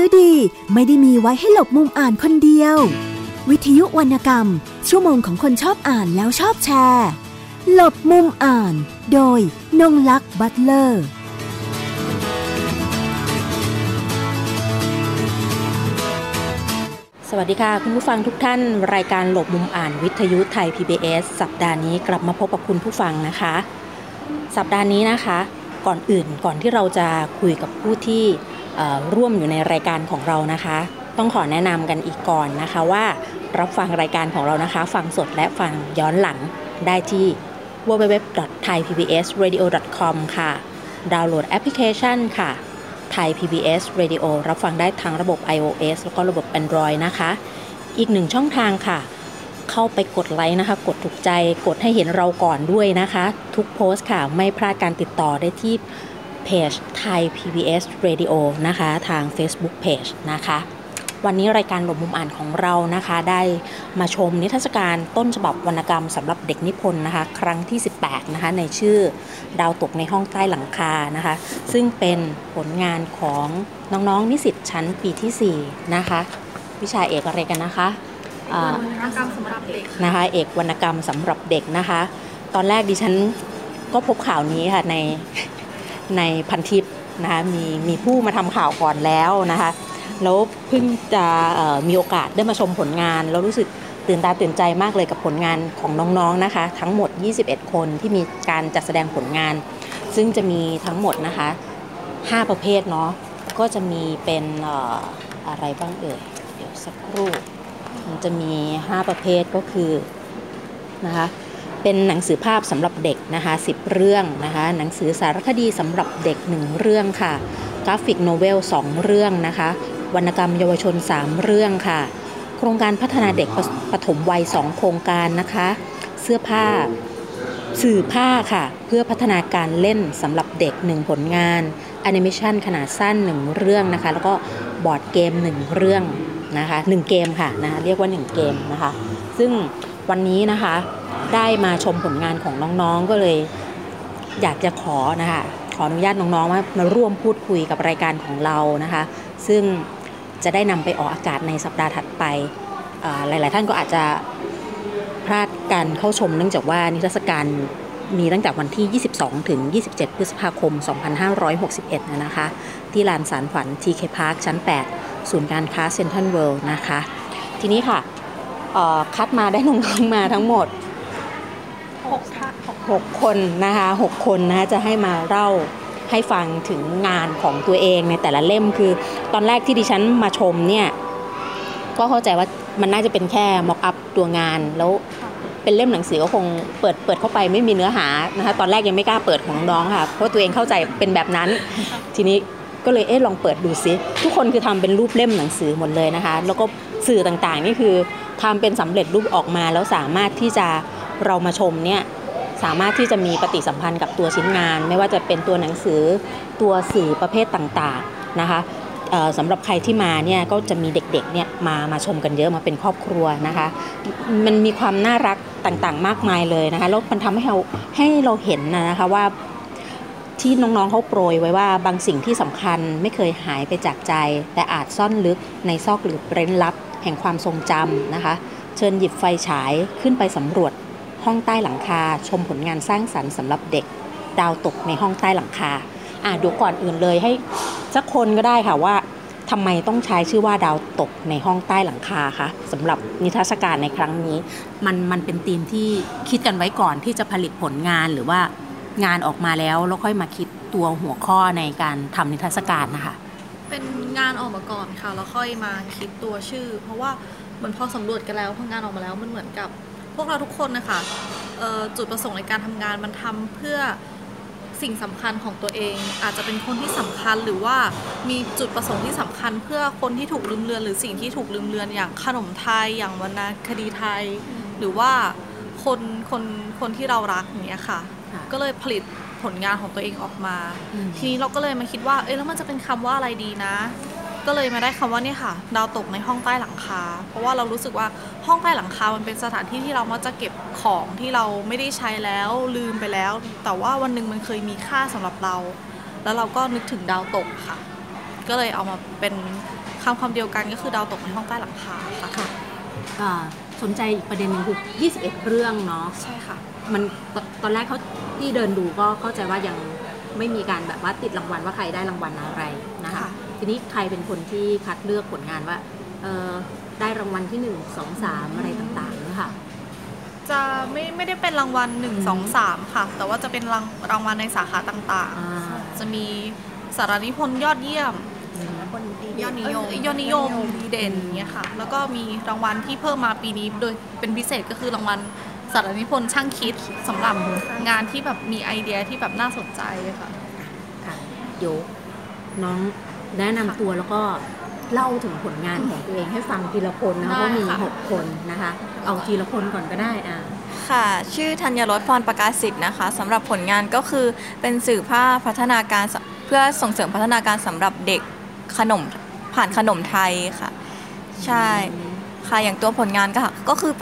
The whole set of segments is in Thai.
สือดีไม่ได้มีไว้ให้หลบมุมอ่านคนเดียว วิทยุวรรณกรรม ชั่วโมงของคนชอบอ่านแล้วชอบแชร์ หลบมุมอ่าน โดยนงลักษ์บัตเลอร์สวัสดีค่ะ คุณผู้ฟังทุกท่าน รายการหลบมุมอ่านวิทยุไทย PBS สัปดาห์นี้กลับมาพบกับคุณผู้ฟังนะคะ สัปดาห์นี้นะคะ ก่อนอื่นก่อนที่เราจะคุยกับผู้ที่ ร่วมอยู่ในรายการของเรานะคะ ต้องขอแนะนำกันอีกก่อนนะคะว่ารับฟังรายการของเรานะคะ ฟังสดและฟังย้อนหลังได้ที่ www.thaipbsradio.com ค่ะ ดาวน์โหลดแอปพลิเคชันค่ะ Thai PBS Radio รับฟังได้ทั้งระบบ iOS แล้วก็ระบบ Android นะคะ อีกหนึ่งช่องทางค่ะ เข้าไปกดไลค์นะคะ กดถูกใจ กดให้เห็นเราก่อนด้วยนะคะ ทุกโพสต์ค่ะ ไม่พลาดการติดต่อได้ที่ เพจ Thai PBS Radio นะคะ ทาง Facebook Page นะคะวันนี้รายการหลบมุมอ่านของเรานะคะ ได้มาชมนิทรรศการต้นฉบับวรรณกรรมสำหรับเด็กนิพนธ์นะคะ ครั้งที่ 18 นะคะ ในชื่อดาวตกในห้องใต้หลังคานะคะ ซึ่งเป็นผลงานของน้องๆนิสิตชั้นปีที่ 4 นะคะ วิชาเอกอะไรกันนะคะวรรณกรรมสำหรับเด็กนะคะ เอกวรรณกรรมสำหรับเด็กนะคะ ตอนแรกดิฉันก็พบข่าวนี้ค่ะใน ในพันทิปนะคะมีมีผู้มาทำข่าวก่อนแล้วนะคะแล้วเพิ่งจะมีโอกาสได้มาชมผลงาน แล้วรู้สึกตื่นตาตื่นใจมากเลยกับผลงานของน้องๆนะคะ ทั้งหมด 21 คนที่มีการจัดแสดงผลงาน ซึ่งจะมีทั้งหมดนะคะ 5 ประเภทเนาะก็จะมีเป็นอะไรบ้างเอ่ยเดี๋ยวสักครู่ มันจะมี 5 ประเภทก็คือนะคะ เป็นหนังสือภาพสำหรับเด็กนะคะ10 เรื่องนะคะหนังสือสารคดีสำหรับเด็ก 1 เรื่องค่ะกราฟิกโนเวล 2 เรื่องนะคะ วรรณกรรมเยาวชน 3 เรื่องค่ะ โครงการพัฒนาเด็กปฐมวัย 2 โครงการนะคะ เสื้อผ้าสื่อผ้าค่ะ เพื่อพัฒนาการเล่นสำหรับเด็ก 1 ผลงานแอนิเมชันขนาดสั้น 1 เรื่องนะคะ แล้วก็บอร์ดเกม 1 เรื่องนะคะ1เกมค่ะนะคะเรียกว่า 1 เกมนะคะ ซึ่ง วันนี้นะคะ ได้มาชมผลงานของน้องๆก็เลย อยากจะขอนะคะขออนุญาตน้องๆว่ามาร่วมพูดคุยกับรายการของเรานะคะ ซึ่งจะได้นำไปออกอากาศในสัปดาห์ถัดไปหลาย ๆ ท่านก็อาจจะพลาดการเข้าชมเนื่องจากว่านิทรรศการมีตั้งแต่วันที่ 22 ถึง 27 พฤษภาคม 2561 นะคะ ที่ลานสารฝัน TK Park ชั้น 8 ศูนย์การค้าเซ็นทรัลเวิลด์นะคะ ทีนี้ค่ะ คัดมาได้น้องๆมาทั้งหมด6คนนะคะ6คนนะจะให้มาเล่าให้ฟังถึงงานของตัวเองในแต่ละเล่มคือ ตอนแรกที่ดิฉันมาชมเนี่ยก็เข้าใจว่ามันน่าจะเป็นแค่ม็อกอัพตัวงานแล้วเป็นเล่มหนังสือก็คงเปิดเปิดเข้าไปไม่มีเนื้อหานะคะตอนแรกยังไม่กล้าเปิดของน้องๆค่ะเพราะตัวเองเข้าใจเป็นแบบนั้น ทีนี้ก็เลยเอ๊ะลองเปิดดูซิทุกคนคือทำเป็นรูปเล่มหนังสือหมดเลยนะคะ แล้วก็สื่อต่างๆนี่คือ ทำเป็นสำเร็จรูปออกมาแล้วสามารถที่จะเรามาชมเนี่ยสามารถที่จะมีปฏิสัมพันธ์กับตัวชิ้นงาน ไม่ว่าจะเป็นตัวหนังสือตัวสื่อประเภทต่างๆนะคะสำหรับใครที่มาเนี่ยก็จะมีเด็กๆเนี่ยมามาชมกันเยอะมาเป็นครอบครัวนะคะ มันมีความน่ารักต่างๆ มากมายเลยนะคะแล้วมันทำให้เราให้เราเห็นนะคะว่าที่น้องๆเขาโปรยไว้ว่าบางสิ่งที่สำคัญไม่เคยหายไปจากใจ แต่อาจซ่อนลึกในซอกหรือเร้นลับ แห่งความทรงจำนะคะ เชิญหยิบไฟฉายขึ้นไปสำรวจห้องใต้หลังคา ชมผลงานสร้างสรรค์สำหรับเด็ก ดาวตกในห้องใต้หลังคาอ่าดูก่อนอื่นเลยให้สักคนก็ได้ค่ะว่าทำไมต้องใช้ชื่อว่าดาวตกในห้องใต้หลังคาคะสำหรับนิทรรศการในครั้งนี้ มันมันเป็นธีมที่คิดกันไว้ก่อนที่จะผลิตผลงานหรือว่างานออกมาแล้วแล้วค่อยมาคิดตัวหัวข้อในการทำนิทรรศการนะคะ เป็นงานออกมาก่อนค่ะ แล้วค่อยมาคิดตัวชื่อ เพราะว่าเหมือนพอสำรวจกันแล้วพองานออกมาแล้วมันเหมือนกับ พวกเราทุกคนนะคะจุดประสงค์ในการทำงานมันทำเพื่อสิ่งสำคัญของตัวเอง อาจจะเป็นคนที่สำคัญหรือว่ามีจุดประสงค์ที่สำคัญ เพื่อคนที่ถูกลืมเลือนหรือสิ่งที่ถูกลืมเลือนอย่างขนมไทยอย่างวรรณคดีไทย หรือว่าคนคนคนที่เรารักอย่างเงี้ยค่ะ ก็เลยผลิต ผลงานของตัวเองออกมา ทีนี้เราก็เลยมาคิดว่า เอ๊ะแล้วมันจะเป็นคำว่าอะไรดีนะ ก็เลยมาได้คำว่านี่ค่ะ ดาวตกในห้องใต้หลังคา เพราะว่าเรารู้สึกว่าห้องใต้หลังคา มันเป็นสถานที่ที่เรามักจะเก็บของที่เราไม่ได้ใช้แล้วลืมไปแล้ว แต่ว่าวันหนึ่งมันเคยมีค่าสำหรับเรา แล้วเราก็นึกถึงดาวตกค่ะกก็เลยเอามาเป็นคำคำเดียวกันก็คือดาวตกในห้องใต้หลังคาค่ะค่ะอ่าสนใจอีกประเด็นหนึงคือ21 เรื่องเนาะ ใช่ค่ะ มันตตอนแรกเขาที่เดินดูก็เข้าใจว่ายังไม่มีการแบบว่าติดรางวัลว่าใครได้รางวัลอะไรนะคะค่ะทีนี้ใครเป็นคนที่คัดเลือกผลงานว่าเออได้รางวัลที่ 1 2 3 อะไรต่างๆเนี่ยค่ะจะไม่ไม่ได้เป็นรางวัล1อืม2 3 ค่ะ แต่ว่าจะเป็นรางรางวัลในสาขาต่างอ่าๆจะมีสารนิพนธ์ยอดเยี่ยมยอดนิยมเยอดนิยมดีเด่นอย่างเงี้ยค่ะ แล้วก็มีรางวัลที่เพิ่มมาปีนี้โดยเป็นพิเศษก็คือรางวัล สารนิพนธ์ช่างคิดสำหรับงานที่แบบมีไอเดียที่แบบน่าสนใจค่ะค่ะเดี๋ยวน้องแนะนำตัวแล้วก็เล่าถึงผลงานของตัวเองให้ฟังทีละคนนะได้เพราะมีค่ะหกคนนะคะ เอาทีละคนก่อนก็ได้อ่าค่ะ ชื่อธัญรสพรประกาศสิทธิ์นะคะสำหรับผลงานก็คือเป็นสื่อภาพพัฒนาการสเพื่อส่งเสริมพัฒนาการสำหรับเด็กขนมผ่านขนมไทยค่ะ ใช่ค่ะอย่างตัวผลงานก็ค่ะก็คือ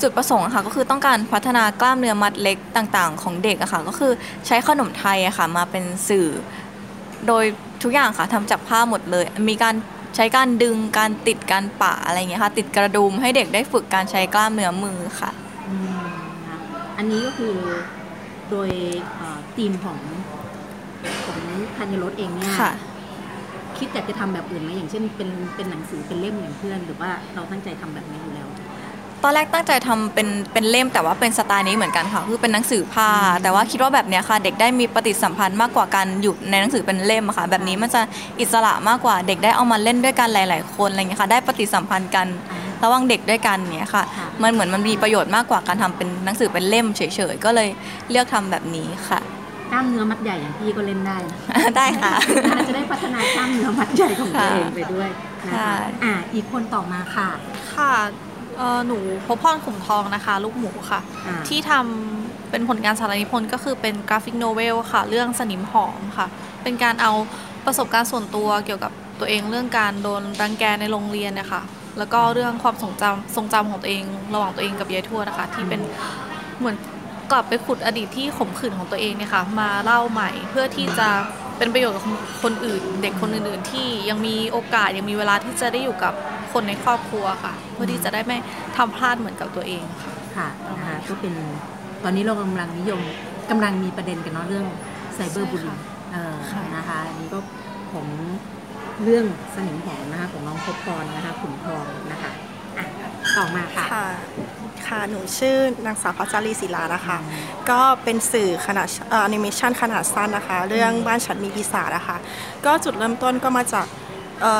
จุดประสงค์อะค่ะก็คือต้องการพัฒนากล้ามเนื้อมัดเล็กต่างๆ ของเด็กอะค่ะก็คือใช้ขนมไทยอะค่ะมาเป็นสื่อ โดยทุกอย่างค่ะทำจากผ้าหมดเลย มีการใช้การดึงการติดการปะอะไรอย่างเงี้ยค่ะติดกระดุมให้เด็กได้ฝึกการใช้กล้ามเนื้อมือค่ะอืมนะอันนี้ก็คือโดยเอ่อทีมของของธัญรสเองเนี่ยค่ะ คิดอยากจะทำแบบอื่นไหมอย่างเช่นเป็นเป็นหนังสือเป็นเล่มอย่างเพื่อน หรือว่าเราตั้งใจทำแบบนี้อยู่แล้ว ตอนแรกตั้งใจทำเป็นเป็นเล่มแต่ว่าเป็นสไตล์นี้เหมือนกันค่ะคือเป็นหนังสือผ้า แต่ว่าคิดว่าแบบเนี้ยค่ะ เด็กได้มีปฏิสัมพันธ์มากกว่าการอยู่ในหนังสือเป็นเล่มอะค่ะ แบบนี้มันจะอิสระมากกว่าเด็กได้เอามาเล่นด้วยกันหลาย ๆ คนอะไรเงี้ยค่ะ ได้ปฏิสัมพันธ์กันระหว่างเด็กด้วยกันเนี้ยค่ะค่ะมันเหมือนมันมีประโยชน์มากกว่าการทำเป็นหนังสือเป็นเล่มเฉย ๆ ก็เลยเลือกทำแบบนี้ค่ะกล้ามเนื้อมัดใหญ่อย่างพี่ก็เล่นได้นะได้ค่ะน่าจะได้พัฒนากล้ามเนื้อมัดใหญ่ของตัวเองไปด้วยนะค่ะคะอ่าอีกคนต่อมาค่ะ ค่ะ เอ่อหนูพบพรขุมทองนะคะ ลูกหมูค่ะอ่าที่ทำเป็นผลงานสารนิพนธ์ก็คือเป็น graphic novel ค่ะ เรื่องสนิมหอมค่ะ เป็นการเอาประสบการณ์ส่วนตัวเกี่ยวกับตัวเองเรื่องการโดนรังแกในโรงเรียนนะคะแล้วก็เรื่องความทรงจำทรงจำของตัวเองระหว่างตัวเองกับยายทวดนะคะ ที่เป็นเหมือนกลับไปขุดอดีตที่ขมขื่นของตัวเองเนี่ยค่ะมาเล่าใหม่เพื่อที่จะเป็นประโยชน์กับคนอื่น เด็กคนอื่น ๆ ที่ยังมีโอกาสยังมีเวลาที่จะได้อยู่กับ คนในครอบครัวค่ะ เพื่อที่จะได้ไม่ทำพลาดเหมือนกับตัวเองค่ะค่ะนะคะก็เป็นตอนนี้เรากำลังนิยมกำลังมีประเด็นกันเนาะเรื่องไซเบอร์บูลใช่เออค่ะนะคะอันนี้ก็ของเรื่องสนิมหอมนะคะของน้องพบพรนะคะขุนทองนะคะอะต่อมาค่ะค่ะค่ะ หนูชื่อนางสาวพัชรีศิลานะคะ ก็เป็นสื่อขนาดแอนิเมชันขนาดสั้นนะคะ เรื่องบ้านฉันมีปีศาจนะคะ ก็จุดเริ่มต้นก็มาจากเอ่อ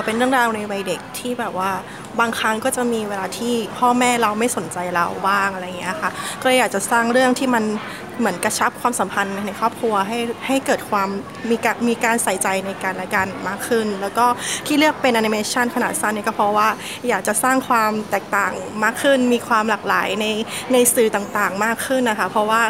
เป็นเรื่องราวในวัยเด็กที่แบบว่าบางครั้งก็จะมีเวลาที่พ่อแม่เราไม่สนใจเราบ้างอะไรเงี้ยค่ะ ก็เลยอยากจะสร้างเรื่องที่มันเหมือนกระชับความสัมพันธ์ในครอบครัวให้ให้เกิดความมีการมีการใส่ใจในการและกันมากขึ้น แล้วก็ที่เลือกเป็นแอนิเมชันขนาดสั้นเนี่ยก็เพราะว่าอยากจะสร้างความแตกต่างมากขึ้น มีความหลากหลายในในสื่อต่างๆมากขึ้นนะคะ เพราะว่า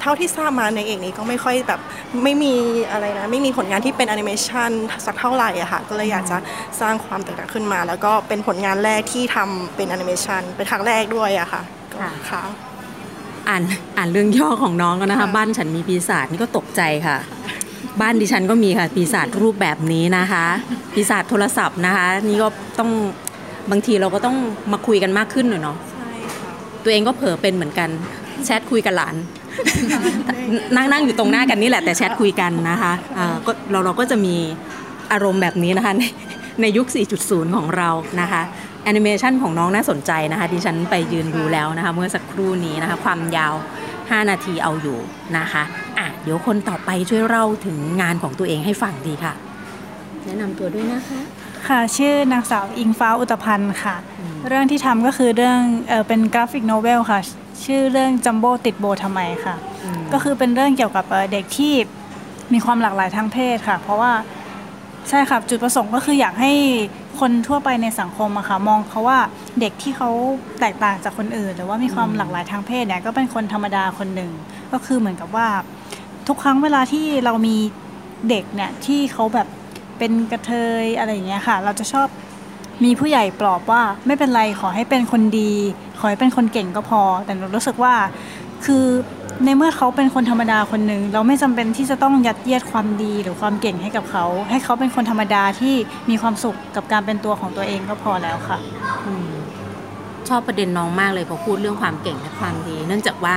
เท่าที่ทราบมาในเอกนี้ก็ไม่ค่อยแบบไม่มีอะไรนะ ไม่มีผลงานที่เป็นแอนิเมชันสักเท่าไหร่อะค่ะ ก็เลยอยากจะสร้างความแตกต่างขึ้นมา แล้วก็เป็นผลงานแรกที่ทำเป็นแอนิเมชันเป็นครั้งแรกด้วยอะค่ะก็ค่ะค่ะอ่านอ่านเรื่องย่อของน้องก็นะคะค่ะบ้านฉันมีปีศาจนี่ก็ตกใจค่ะ บ้านดิฉันก็มีค่ะปีศาจรูปแบบนี้นะคะ ปีศาจโทรศัพท์นะคะ นี่ก็ต้องบางทีเราก็ต้องมาคุยกันมากขึ้นหน่อยเนาะใช่ค่ะตัวเองก็เผลอเป็นเหมือนกันแชทคุยกับหลาน นั่งนั่งอยู่ตรงหน้ากันนี่แหละแต่แชทคุยกันนะคะอ่าก็เราเราก็จะมีอารมณ์แบบนี้นะคะในในยุค 4.0 ของเรานะคะแอนิเมชันของน้องน่าสนใจนะคะดิฉันไปยืนดูแล้วนะคะเมื่อสักครู่นี้นะคะความยาว 5 นาทีเอาอยู่นะคะอะเดี๋ยวคนต่อไปช่วยเล่าถึงงานของตัวเองให้ฟังดีค่ะ แนะนำตัวด้วยนะคะค่ะ ชื่อนางสาวอิงฟ้าอุตพันธ์ค่ะอืมเรื่องที่ทำก็คือเรื่องเออเป็น graphic novel ค่ะ ชื่อเรื่องจัมโบ้ติดโบทำไมค่ะ ก็คือเป็นเรื่องเกี่ยวกับเอ่อเด็กที่มีความหลากหลายทางเพศค่ะ เพราะว่าใช่ครับจุดประสงค์ก็คืออยากให้คนทั่วไปในสังคมอะค่ะมองเขาว่าเด็กที่เขาแตกต่างจากคนอื่น หรือว่ามีความหลากหลายทางเพศเนี่ยก็เป็นคนธรรมดาคนหนึ่งก็คือเหมือนกับว่า ทุกครั้งเวลาที่เรามีเด็กเนี่ยที่เขาแบบเป็นกระเทยอะไรอย่างเงี้ยค่ะ เราจะชอบ มีผู้ใหญ่ปลอบว่าไม่เป็นไรขอให้เป็นคนดี ขอให้เป็นคนเก่งก็พอ แต่หนูรู้สึกว่า คือในเมื่อเขาเป็นคนธรรมดาคนหนึ่งเราไม่จำเป็นที่จะต้องยัดเยียดความดีหรือความเก่งให้กับเขา ให้เขาเป็นคนธรรมดาที่มีความสุขกับการเป็นตัวของตัวเองก็พอแล้วค่ะอชอบประเด็นน้องมากเลยพอพูดเรื่องความเก่งและความดี เนื่องจากว่า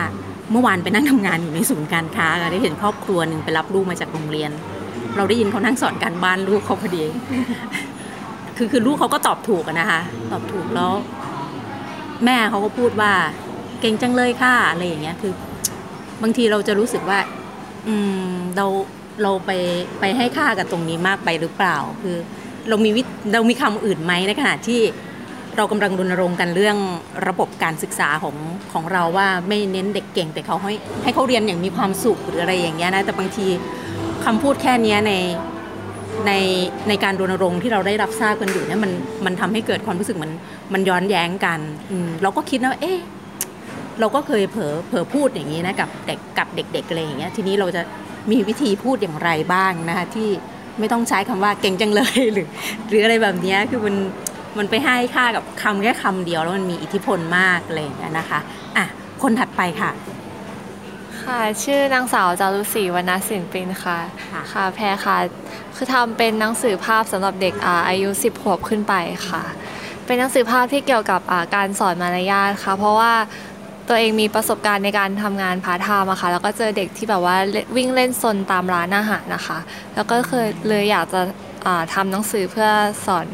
เมื่อวานไปนั่งทำงานอยู่ในศูนย์การค้าได้เห็นครอบครัวหนึ่งไปรับลูกมาจากโรงเรียน เราได้ยินเขานั่งสอนการบ้านลูกเขาพอดี คือคือลูกเขาก็ตอบถูกนะคะตอบถูกแล้ว แม่เขาก็พูดว่า เก่งจังเลยค่ะอะไรอย่างเงี้ยคือ บางทีเราจะรู้สึกว่า อืมเราเราไปไปให้ค่ากับตรงนี้มากไปหรือเปล่า คือ เรามีวิเรามีคำอื่นไหมในขณะที่เรากำลังรณรงค์กันเรื่องระบบการศึกษาของของเราว่าไม่เน้นเด็กเก่ง แต่เขาให้ให้เขาเรียนอย่างมีความสุขหรืออะไรอย่างเงี้ยนะแต่บางทีคำพูดแค่นี้ใน ในในการรณรงค์ที่เราได้รับทราบกันอยู่เนี่ยมันมันทำให้เกิดความรู้สึกมันมันย้อนแย้งกันอืมเราก็คิดนะว่าเอ๊ะเราก็เคยเผลอเผลอพูดอย่างนี้นะกับเด็กกับเด็กๆอะไรอย่างเงี้ยทีนี้เราจะมีวิธีพูดอย่างไรบ้างนะคะที่ไม่ต้องใช้คำว่าเก่งจังเลย หรือ หรืออะไรแบบเนี้ยคือมันมันไปให้ค่ากับคำแค่คำเดียวแล้วมันมีอิทธิพลมากอะไรอย่างเงี้ยนะคะอะคนถัดไปค่ะ ค่ะ ชื่อนางสาวจารุศรีวรรณศิลปินค่ะค่ะ ค่ะ แพรค่ะ คือทำเป็นหนังสือภาพสำหรับเด็กอาอายุ 10 ขวบขึ้นไปค่ะ เป็นหนังสือภาพที่เกี่ยวกับอ่าการสอนมารยาทค่ะ เพราะว่าตัวเองมีประสบการณ์ในการทำงานพาร์ทไทม์อะค่ะ แล้วก็เจอเด็กที่แบบว่าเล่นวิ่งเล่นซนตามร้านอาหารนะคะ แล้วก็เคยเลยอยากจะอ่าทำหนังสือเพื่อสอน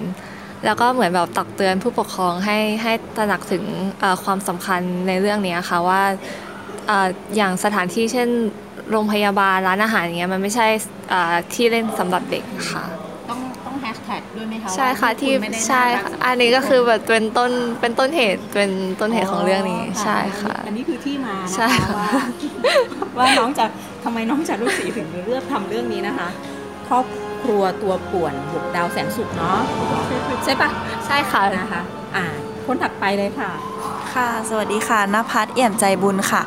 แล้วก็เหมือนแบบตักเตือนผู้ปกครองให้ให้ตระหนักถึงเอ่อความสำคัญในเรื่องนี้ค่ะว่าเอ่ออย่างสถานที่เช่นโรงพยาบาลร้านอาหารอย่างเงี้ยมันไม่ใช่เอ่อที่เล่นสำหรับเด็กค่ะต้องต้องแฮชแท็กด้วยไหมคะใช่ค่ะว่าที่ณไม่ได้ใช่น่ารักค่ะอันนี้ก็คือแบบเป็นต้นเป็นต้นเหตุเป็นต้นเหตุของเรื่องนี้ใช่ค่ะ อันนี้คือที่มานะใช่คะค่ะว่าว่าน้องจะทำไมน้องจะรู้สีถึงเลือกทำเรื่องนี้นะคะครอบครัวตัวป่วนบุกดาวแสนสุขเนาะใช่ปะใช่ค่ะนะคะ อ่าคนถัดไปเลยค่ะ ค่ะ สวัสดีค่ะนภัสเอี่ยมใจบุญค่ะ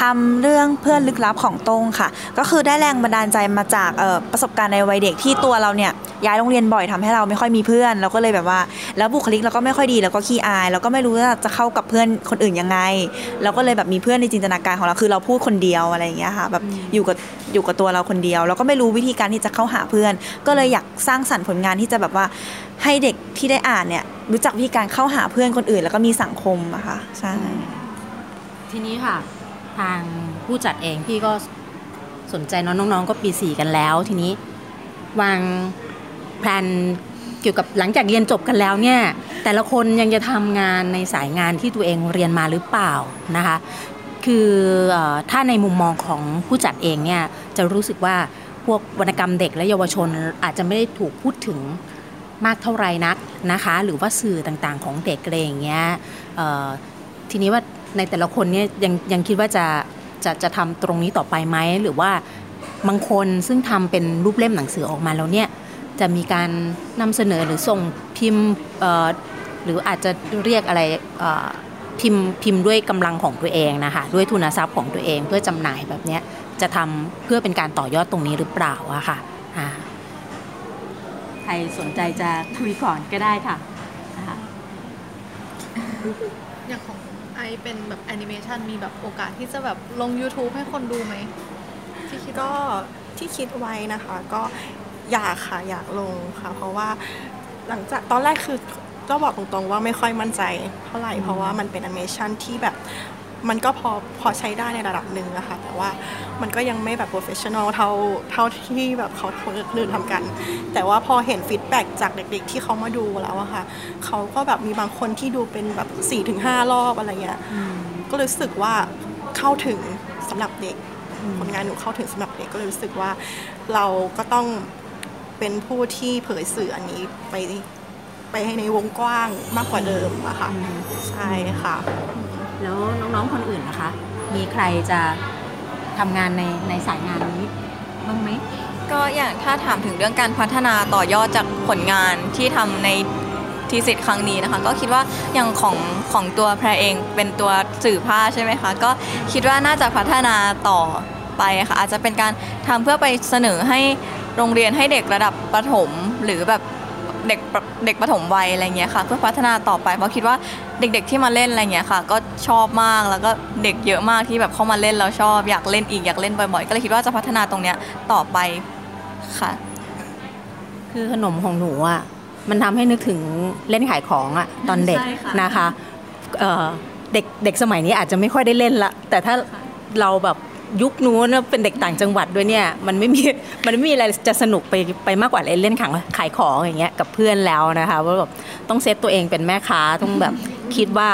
ทำเรื่องเพื่อนลึกลับของโต้งค่ะ ก็คือได้แรงบันดาลใจมาจากเอ่อประสบการณ์ในวัยเด็กที่ตัวเราเนี่ยย้ายโรงเรียนบ่อยทำให้เราไม่ค่อยมีเพื่อนเราก็เลยแบบว่า แล้วบุคลิกเราก็ไม่ค่อยดีแล้วก็ขี้อายแล้วก็ไม่รู้ว่าจะเข้ากับเพื่อนคนอื่นยังไง เราก็เลยแบบมีเพื่อนในจินตนาการของเราคือเราพูดคนเดียวอะไรอย่างเงี้ยค่ะแบบอยู่กับอยู่กับตัวเราคนเดียว เราก็ไม่รู้วิธีการที่จะเข้าหาเพื่อน ก็เลยอยากสร้างสรรค์ผลงานที่จะแบบว่า ให้เด็กที่ได้อ่านเนี่ยรู้จักวิธีการเข้าหาเพื่อนคนอื่น แล้วก็มีสังคมอะค่ะใช่ทีนี้ค่ะ ทางผู้จัดเองพี่ก็สนใจน้องน้องๆก็ปีสี่กันแล้ว ทีนี้วางแผนเกี่ยวกับหลังจากเรียนจบกันแล้วเนี่ย แต่ละคนยังจะทำงานในสายงานที่ตัวเองเรียนมาหรือเปล่านะคะ คือเออถ้าในมุมมองของผู้จัดเองเนี่ยจะรู้สึกว่าพวกวรรณกรรมเด็กและเยาวชนอาจจะไม่ได้ถูกพูดถึง มากเท่าไหร่นักนะคะ หรือว่าสื่อต่างๆของเด็กอะไรอย่างเงี้ยทีนี้ว่าในแต่ละคนเนี่ยยังยังคิดว่าจะจะจะทำตรงนี้ต่อไปไหมหรือว่าบางคนซึ่งทำเป็นรูปเล่มหนังสือออกมาแล้วเนี่ยจะมีการนำเสนอหรือส่งพิมพ์หรืออาจจะเรียกอะไรพิมพ์พิมพ์ด้วยกำลังของตัวเองนะคะด้วยทุนทรัพย์ของตัวเองเพื่อจำหน่ายแบบเนี้ยจะทำเพื่อเป็นการต่อยอดตรงนี้หรือเปล่าอะค่ะอ่า รสนใจจะคุยก่อนก็ได้ค่ะนะคะอย่างของไอเป็นแบบแอนิเมชันมีแบบโอกาสที่จะแบบลง YouTube ให้คนดูไหมที่คิดก็ที่คิดไว้นะคะ ก็อยากค่ะอยากลงค่ะ เพราะว่าหลังจากตอนแรกคือก็บอกตรงๆว่าไม่ค่อยมั่นใจเท่าไหร่เพราะว่ามันเป็นแอนิเมชันที่แบบ มันก็พอพอใช้ได้ในระดับหนึ่งนะคะแต่ว่ามันก็ยังไม่แบบ professional เท่าเท่าที่แบบเขาคนอื่นทำกัน แต่ว่าพอเห็นฟีดแบ็กจากเด็กๆ ที่เขามาดูแล้วอะค่ะเขาก็แบบมีบางคนที่ดูเป็นแบบ4-5รอบอะไรเงี้ยก็เลยรู้สึกว่าเข้าถึงสำหรับเด็กผลงานหนูเข้าถึงสำหรับเด็กก็เลยรู้สึกว่าเราก็ต้องเป็นผู้ที่เผยสื่ออันนี้ไปไปให้ในวงกว้างมากกว่าเดิมอะค่ะใช่ค่ะ แล้วน้องๆคนอื่นนะคะ มีใครจะทำงานในในสายงานนี้บ้างไหมก็อย่างถ้าถามถึงเรื่องการพัฒนาต่อยอดจากผลงานที่ทำในทีสิทธิ์ครั้งนี้นะคะ ก็คิดว่าอย่างของของตัวแพรเองเป็นตัวสื่อผ้าใช่ไหมคะ ก็คิดว่าน่าจะพัฒนาต่อไปค่ะอาจจะเป็นการทำเพื่อไปเสนอให้โรงเรียนให้เด็กระดับประถมหรือแบบ เด็กประเด็กประถมวัยอะไรเงี้ยค่ะ เพื่อพัฒนาต่อไปเพราะคิดว่าเด็กๆที่มาเล่นอะไรเงี้ยค่ะ ก็ชอบมากแล้วก็เด็กเยอะมากที่แบบเข้ามาเล่นแล้วชอบอยากเล่นอีกอยากเล่นบ่อยๆ ก็เลยคิดว่าจะพัฒนาตรงเนี้ยต่อไปค่ะ คือขนมของหนูอะมันทำให้นึกถึงเล่นขายของอะตอนเด็กใช่ค่ะนะคะเอ่อเด็กเด็กสมัยนี้อาจจะไม่ค่อยได้เล่นละแต่ถ้าเราแบบ ยุคนู้นเป็นเด็กต่างจังหวัดด้วยเนี่ยมันไม่มีมันไม่มีอะไรจะสนุกไปไปมากกว่าเล่นขายขายของอย่างเงี้ยกับเพื่อนแล้วนะคะว่าแบบต้องเซตตัวเองเป็นแม่ค้าต้องแบบคิดว่า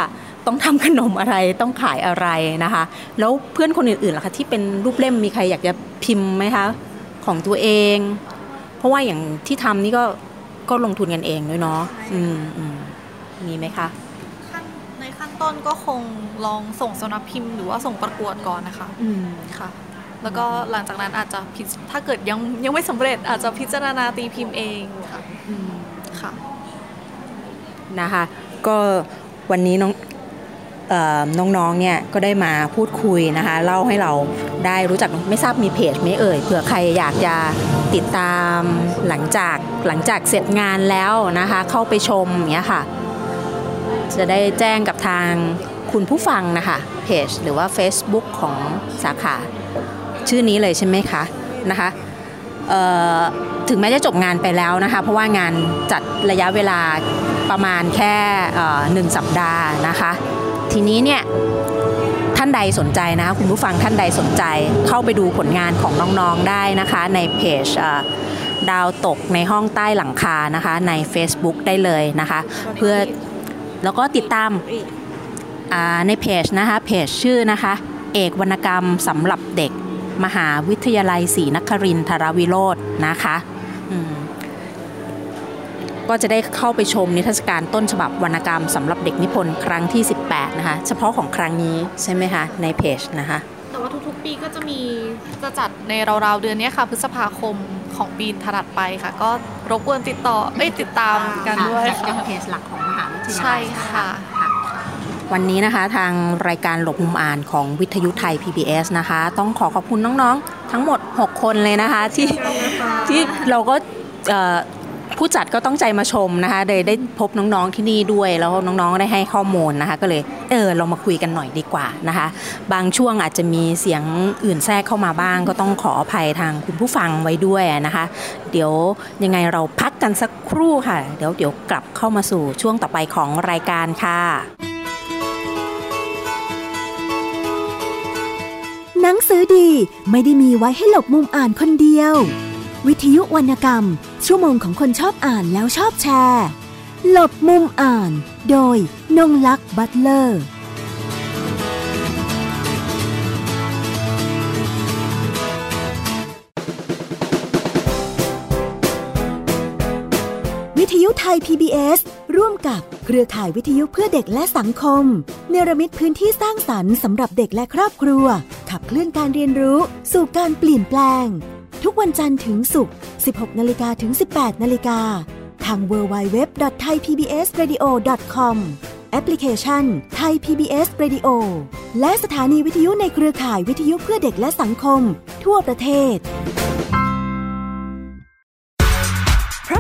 ต้องทำขนมอะไรต้องขายอะไรนะคะ แล้วเพื่อนคนอื่นๆล่ะคะที่เป็นรูปเล่มมีใครอยากจะพิมพ์ไหมคะของตัวเอง เพราะว่าอย่างที่ทำนี่ก็ก็ลงทุนกันเองด้วยเนาะอืมอืมมีไหมคะขั้นใน ขั้นต้นก็คงลองส่งสำนักพิมพ์หรือว่าส่งประกวดก่อนนะคะอืมค่ะ แล้วก็หลังจากนั้นอาจจะพิจถ้าเกิดยังยังไม่สำเร็จอาจจะพิจารณาตีพิมพ์เองค่ะค่ะนะคะ ก็วันนี้น้องเอ่อน้องๆ เนี่ยก็ได้มาพูดคุยนะคะเล่าให้เราได้รู้จักไม่ทราบมีเพจไหมเอ่ยเผื่อใครอยากจะติดตามหลังจากหลังจากเสร็จงานแล้วนะคะ เข้าไปชมอย่างเงี้ยค่ะ จะได้แจ้งกับทางคุณผู้ฟังนะคะเพจหรือว่า Facebook ของสาขาชื่อนี้เลยใช่ไหมคะนะคะถึงแม้จะจบงานไปแล้วนะคะ เพราะว่างานจัดระยะเวลาประมาณแค่หนึ่งสัปดาห์นะคะ ทีนี้เนี่ยท่านใดสนใจนะคุณผู้ฟังท่านใดสนใจเข้าไปดูผลงานของน้องๆได้นะคะ ในเพจดาวตกในห้องใต้หลังคานะคะ ใน Facebook ได้เลยนะคะ เพื่อ แล้วก็ติดตามในเพจนะคะเพจชื่อนะคะ เอกวรรณกรรมสำหรับเด็กมหาวิทยาลัยศรีนครินทรวิโรจน์นะคะก็จะได้เข้าไปชมนิทรรศการต้นฉบับวรรณกรรมสำหรับเด็กนิพนธ์ครั้งที่ 18 นะคะ เฉพาะของครั้งนี้ใช่ไหมคะ ในเพจนะคะ แต่ว่าทุกๆปีก็จะมีจะจัดในราวๆเดือนนี้ค่ะ พฤษภาคม ของปีถัดไปค่ะ ก็รบกวนติดต่อเอ้ยติดตามกันด้วยยัค่ะงเพจหลักของมหาวิทยาลัยใช่ค่ะวันนี้นะคะทางรายการหลบมุมอ่านของวิทยุไทย PBS นะคะ ต้องขอขอบคุณน้องๆ ทั้งหมด 6 คนเลยนะคะที่ที่เราก็เอ่อ ผู้จัดก็ต้องใจมาชมนะคะได้ได้พบน้องๆที่นี่ด้วย แล้วน้องๆได้ให้ข้อมูลนะคะก็เลยเออเรามาคุยกันหน่อยดีกว่านะคะบางช่วงอาจจะมีเสียงอื่นแทรกเข้ามาบ้าง ก็ต้องขออภัยทางคุณผู้ฟังไว้ด้วยนะคะ เดี๋ยวยังไงเราพักกันสักครู่ค่ะ เดี๋ยวเดี๋ยวกลับเข้ามาสู่ช่วงต่อไปของรายการค่ะ หนังสือดีไม่ได้มีไว้ให้หลบมุมอ่านคนเดียว วิทยุวรรณกรรม ชั่วโมงของคนชอบอ่านแล้วชอบแชร์ หลบมุมอ่าน โดยนงลักษ์บัตเลอร์ วิทยุไทย PBS ร่วมกับเครือข่ายวิทยุเพื่อเด็กและสังคม เนรมิตพื้นที่สร้างสรรค์สำหรับเด็กและครอบครัว ขับเคลื่อนการเรียนรู้สู่การเปลี่ยนแปลง ทุกวันจันทร์ถึงศุกร์ 16 นาฬิกาถึง 18 นาฬิกา ทาง www.thaipbsradio.com แอปพลิเคชัน Thai PBS Radio และสถานีวิทยุในเครือข่ายวิทยุเพื่อเด็กและสังคม ทั่วประเทศ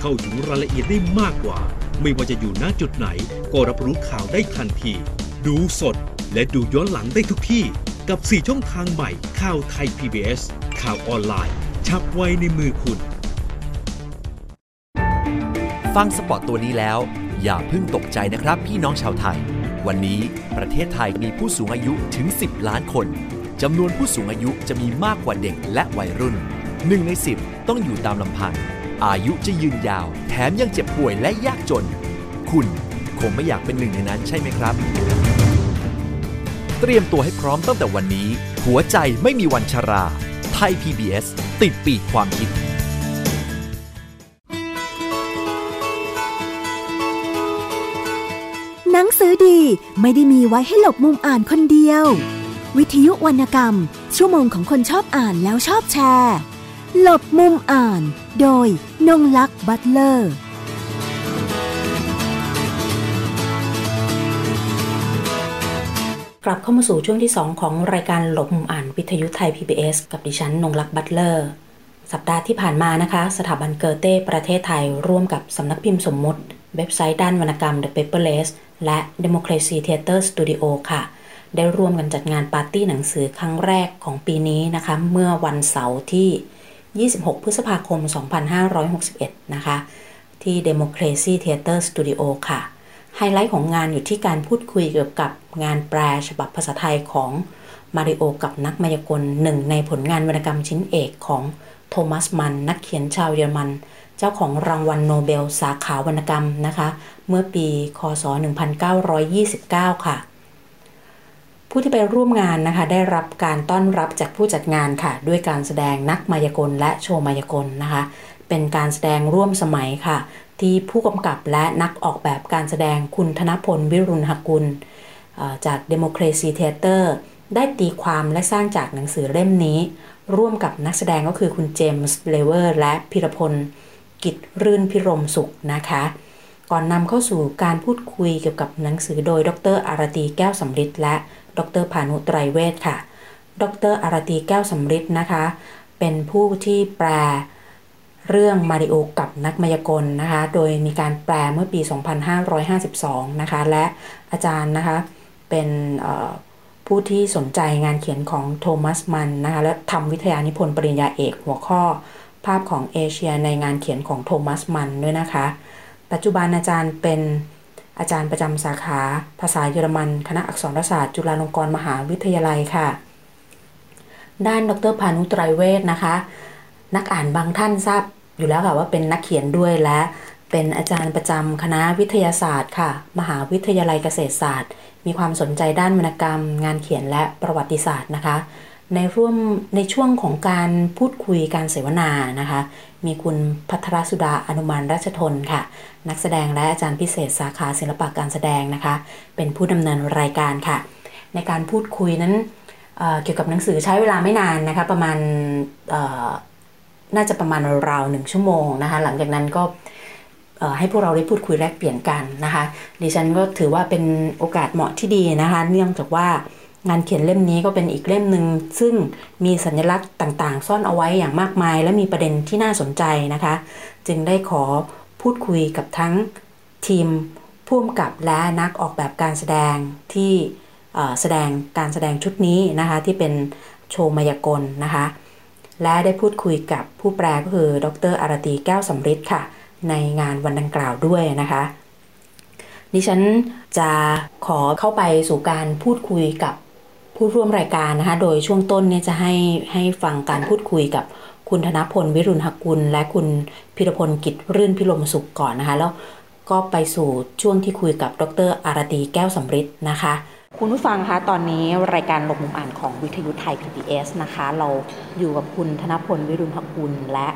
เข้าถึงรายละเอียดได้มากกว่า ไม่ว่าจะอยู่ณจุดไหน ก็รับรู้ข่าวได้ทันที ดูสดและดูย้อนหลังได้ทุกที่ กับ 4 ช่องทางใหม่ข่าวไทย PBS ข่าวออนไลน์ ชับไว้ในมือคุณ ฟังสปอตตัวนี้แล้ว อย่าเพิ่งตกใจนะครับพี่น้องชาวไทย วันนี้ประเทศไทยมีผู้สูงอายุถึง 10 ล้านคนจำนวนผู้สูงอายุจะมีมากกว่าเด็กและวัยรุ่นหนึ่งใน 10 ต้องอยู่ตามลำพัง อายุจะยืนยาว แถมยังเจ็บป่วยและยากจน คุณคงไม่อยากเป็นหนึ่งในนั้นใช่ไหมครับ เตรียมตัวให้พร้อมตั้งแต่วันนี้ หัวใจไม่มีวันชรา ไทย PBS ติดปีกความคิดหนังสือดีไม่ได้มีไว้ให้หลบมุมอ่านคนเดียว วิทยุวรรณกรรม ชั่วโมงของคนชอบอ่านแล้วชอบแชร์ หลบมุมอ่าน โดยนงลักษ์บัตเลอร์ กลับเข้ามาสู่ช่วงที่ 2 ของรายการหลบมุมอ่านวิทยุไทย PBS กับดิฉันนงลักษ์บัตเลอร์ สัปดาห์ที่ผ่านมานะคะ สถาบันเกอเต้ประเทศไทยร่วมกับสำนักพิมพ์สมมติ เว็บไซต์ด้านวรรณกรรม The Paperless และ Democracy Theater Studio ค่ะได้ร่วมกันจัดงานปาร์ตี้หนังสือครั้งแรกของปีนี้นะคะ เมื่อวันเสาร์ที่ 26 พฤษภาคม 2561 นะคะ ที่ Democracy Theater Studio ค่ะ ไฮไลท์ของงานอยู่ที่การพูดคุยเกี่ยวกับงานแปลฉบับภาษาไทยของมาริโอกับนักมายากลหนึ่งในผลงานวรรณกรรมชิ้นเอกของโทมัสมันนักเขียนชาวเยอรมัน เจ้าของรางวัลโนเบลสาขาวรรณกรรมนะคะ เมื่อปี คศ 1929 ค่ะ ผู้ที่ไปร่วมงานนะคะ ได้รับการต้อนรับจากผู้จัดงานค่ะ ด้วยการแสดงนักมายากลและโชว์มายากลนะคะ เป็นการแสดงร่วมสมัยค่ะ ที่ผู้กำกับและนักออกแบบการแสดงคุณธนพลวิรุณหกุลจาก Democracy Theater ได้ตีความและสร้างจากหนังสือเล่มนี้ ร่วมกับนักแสดงก็คือคุณเจมส์เลเวอร์และพิรพล กิจรื่นพิรมสุขนะคะ ก่อนนำเข้าสู่การพูดคุยเกี่ยวกับหนังสือโดยดรอารตีแก้วสำริดและ ดรพานุไตรเวทค่ะ ดรอารตีแก้วสำริดนะคะ เป็นผู้ที่แปลเรื่องมาริโอกับนักมายากลนะคะ โดยมีการแปลเมื่อปี 2552 นะคะ และอาจารย์นะคะ เป็นผู้ที่สนใจงานเขียนของโทมัสมันนะคะ และทำวิทยานิพนธ์ปริญญาเอกหัวข้อ ภาพของเอเชียในงานเขียนของโทมัสมันด้วยนะคะ ปัจจุบันอาจารย์เป็น อาจารย์ประจำสาขา ภาษาเยอรมัน คณะอักษรศาสตร์ จุฬาลงกรณ์มหาวิทยาลัยค่ะ ด้านดรพานุไตรเวทนะคะ นักอ่านบางท่านทราบอยู่แล้วค่ะว่าเป็นนักเขียนด้วยและเป็นอาจารย์ประจำคณะวิทยาศาสตร์ค่ะ มหาวิทยาลัยเกษตรศาสตร์ มีความสนใจด้านวรรณกรรม งานเขียนและประวัติศาสตร์นะคะ ในร่วมในช่วงของการพูดคุยการเสวนานะคะ มีคุณพัทรสุดาอนุมานราชทนค่ะ นักแสดงและอาจารย์พิเศษสาขาศิลปะการแสดงนะคะ เป็นผู้ดำเนินรายการค่ะ ในการพูดคุยนั้นเเกี่ยวกับหนังสือใช้เวลาไม่นานนะคะ ประมาณน่าจะประมาณราวหนึ่งชั่วโมงนะคะ หลังจากนั้นก็ให้พวกเราได้พูดคุยแลกเปลี่ยนกันนะคะ ดิฉันก็ถือว่าเป็นโอกาสเหมาะที่ดีนะคะ เนื่องจากว่า งานเขียนเล่มนี้ก็เป็นอีกเล่มหนึ่งซึ่งมีสัญลักษณ์ต่างๆ ซ่อนเอาไว้อย่างมากมาย และมีประเด็นที่น่าสนใจนะคะ จึงได้ขอพูดคุยกับทั้งทีมผู้กำกับและนักออกแบบการแสดงที่แสดงการแสดงชุดนี้นะคะที่เป็นโชว์มายากลนะคะ และได้พูดคุยกับผู้แปลก็คือ ดรอารตีแก้วสำริดค่ะ ในงานวันดังกล่าวด้วยนะคะดิฉันจะขอเข้าไปสู่การพูดคุยกับ ผู้ร่วมรายการนะคะ โดยช่วงต้นเนี่ยจะให้ให้ฟังการพูดคุยกับคุณธนพลวิรุณหกุล และคุณพิรพลกิจรื่นพิรมสุขก่อนนะคะ แล้วก็ไปสู่ช่วงที่คุยกับดรอารตีแก้วสำริดนะคะ คุณผู้ฟังคะตอนนี้รายการหลบมุมอ่านของวิทยุไทย PBS นะคะ เราอยู่กับคุณธนพลวิรุณหกุล และ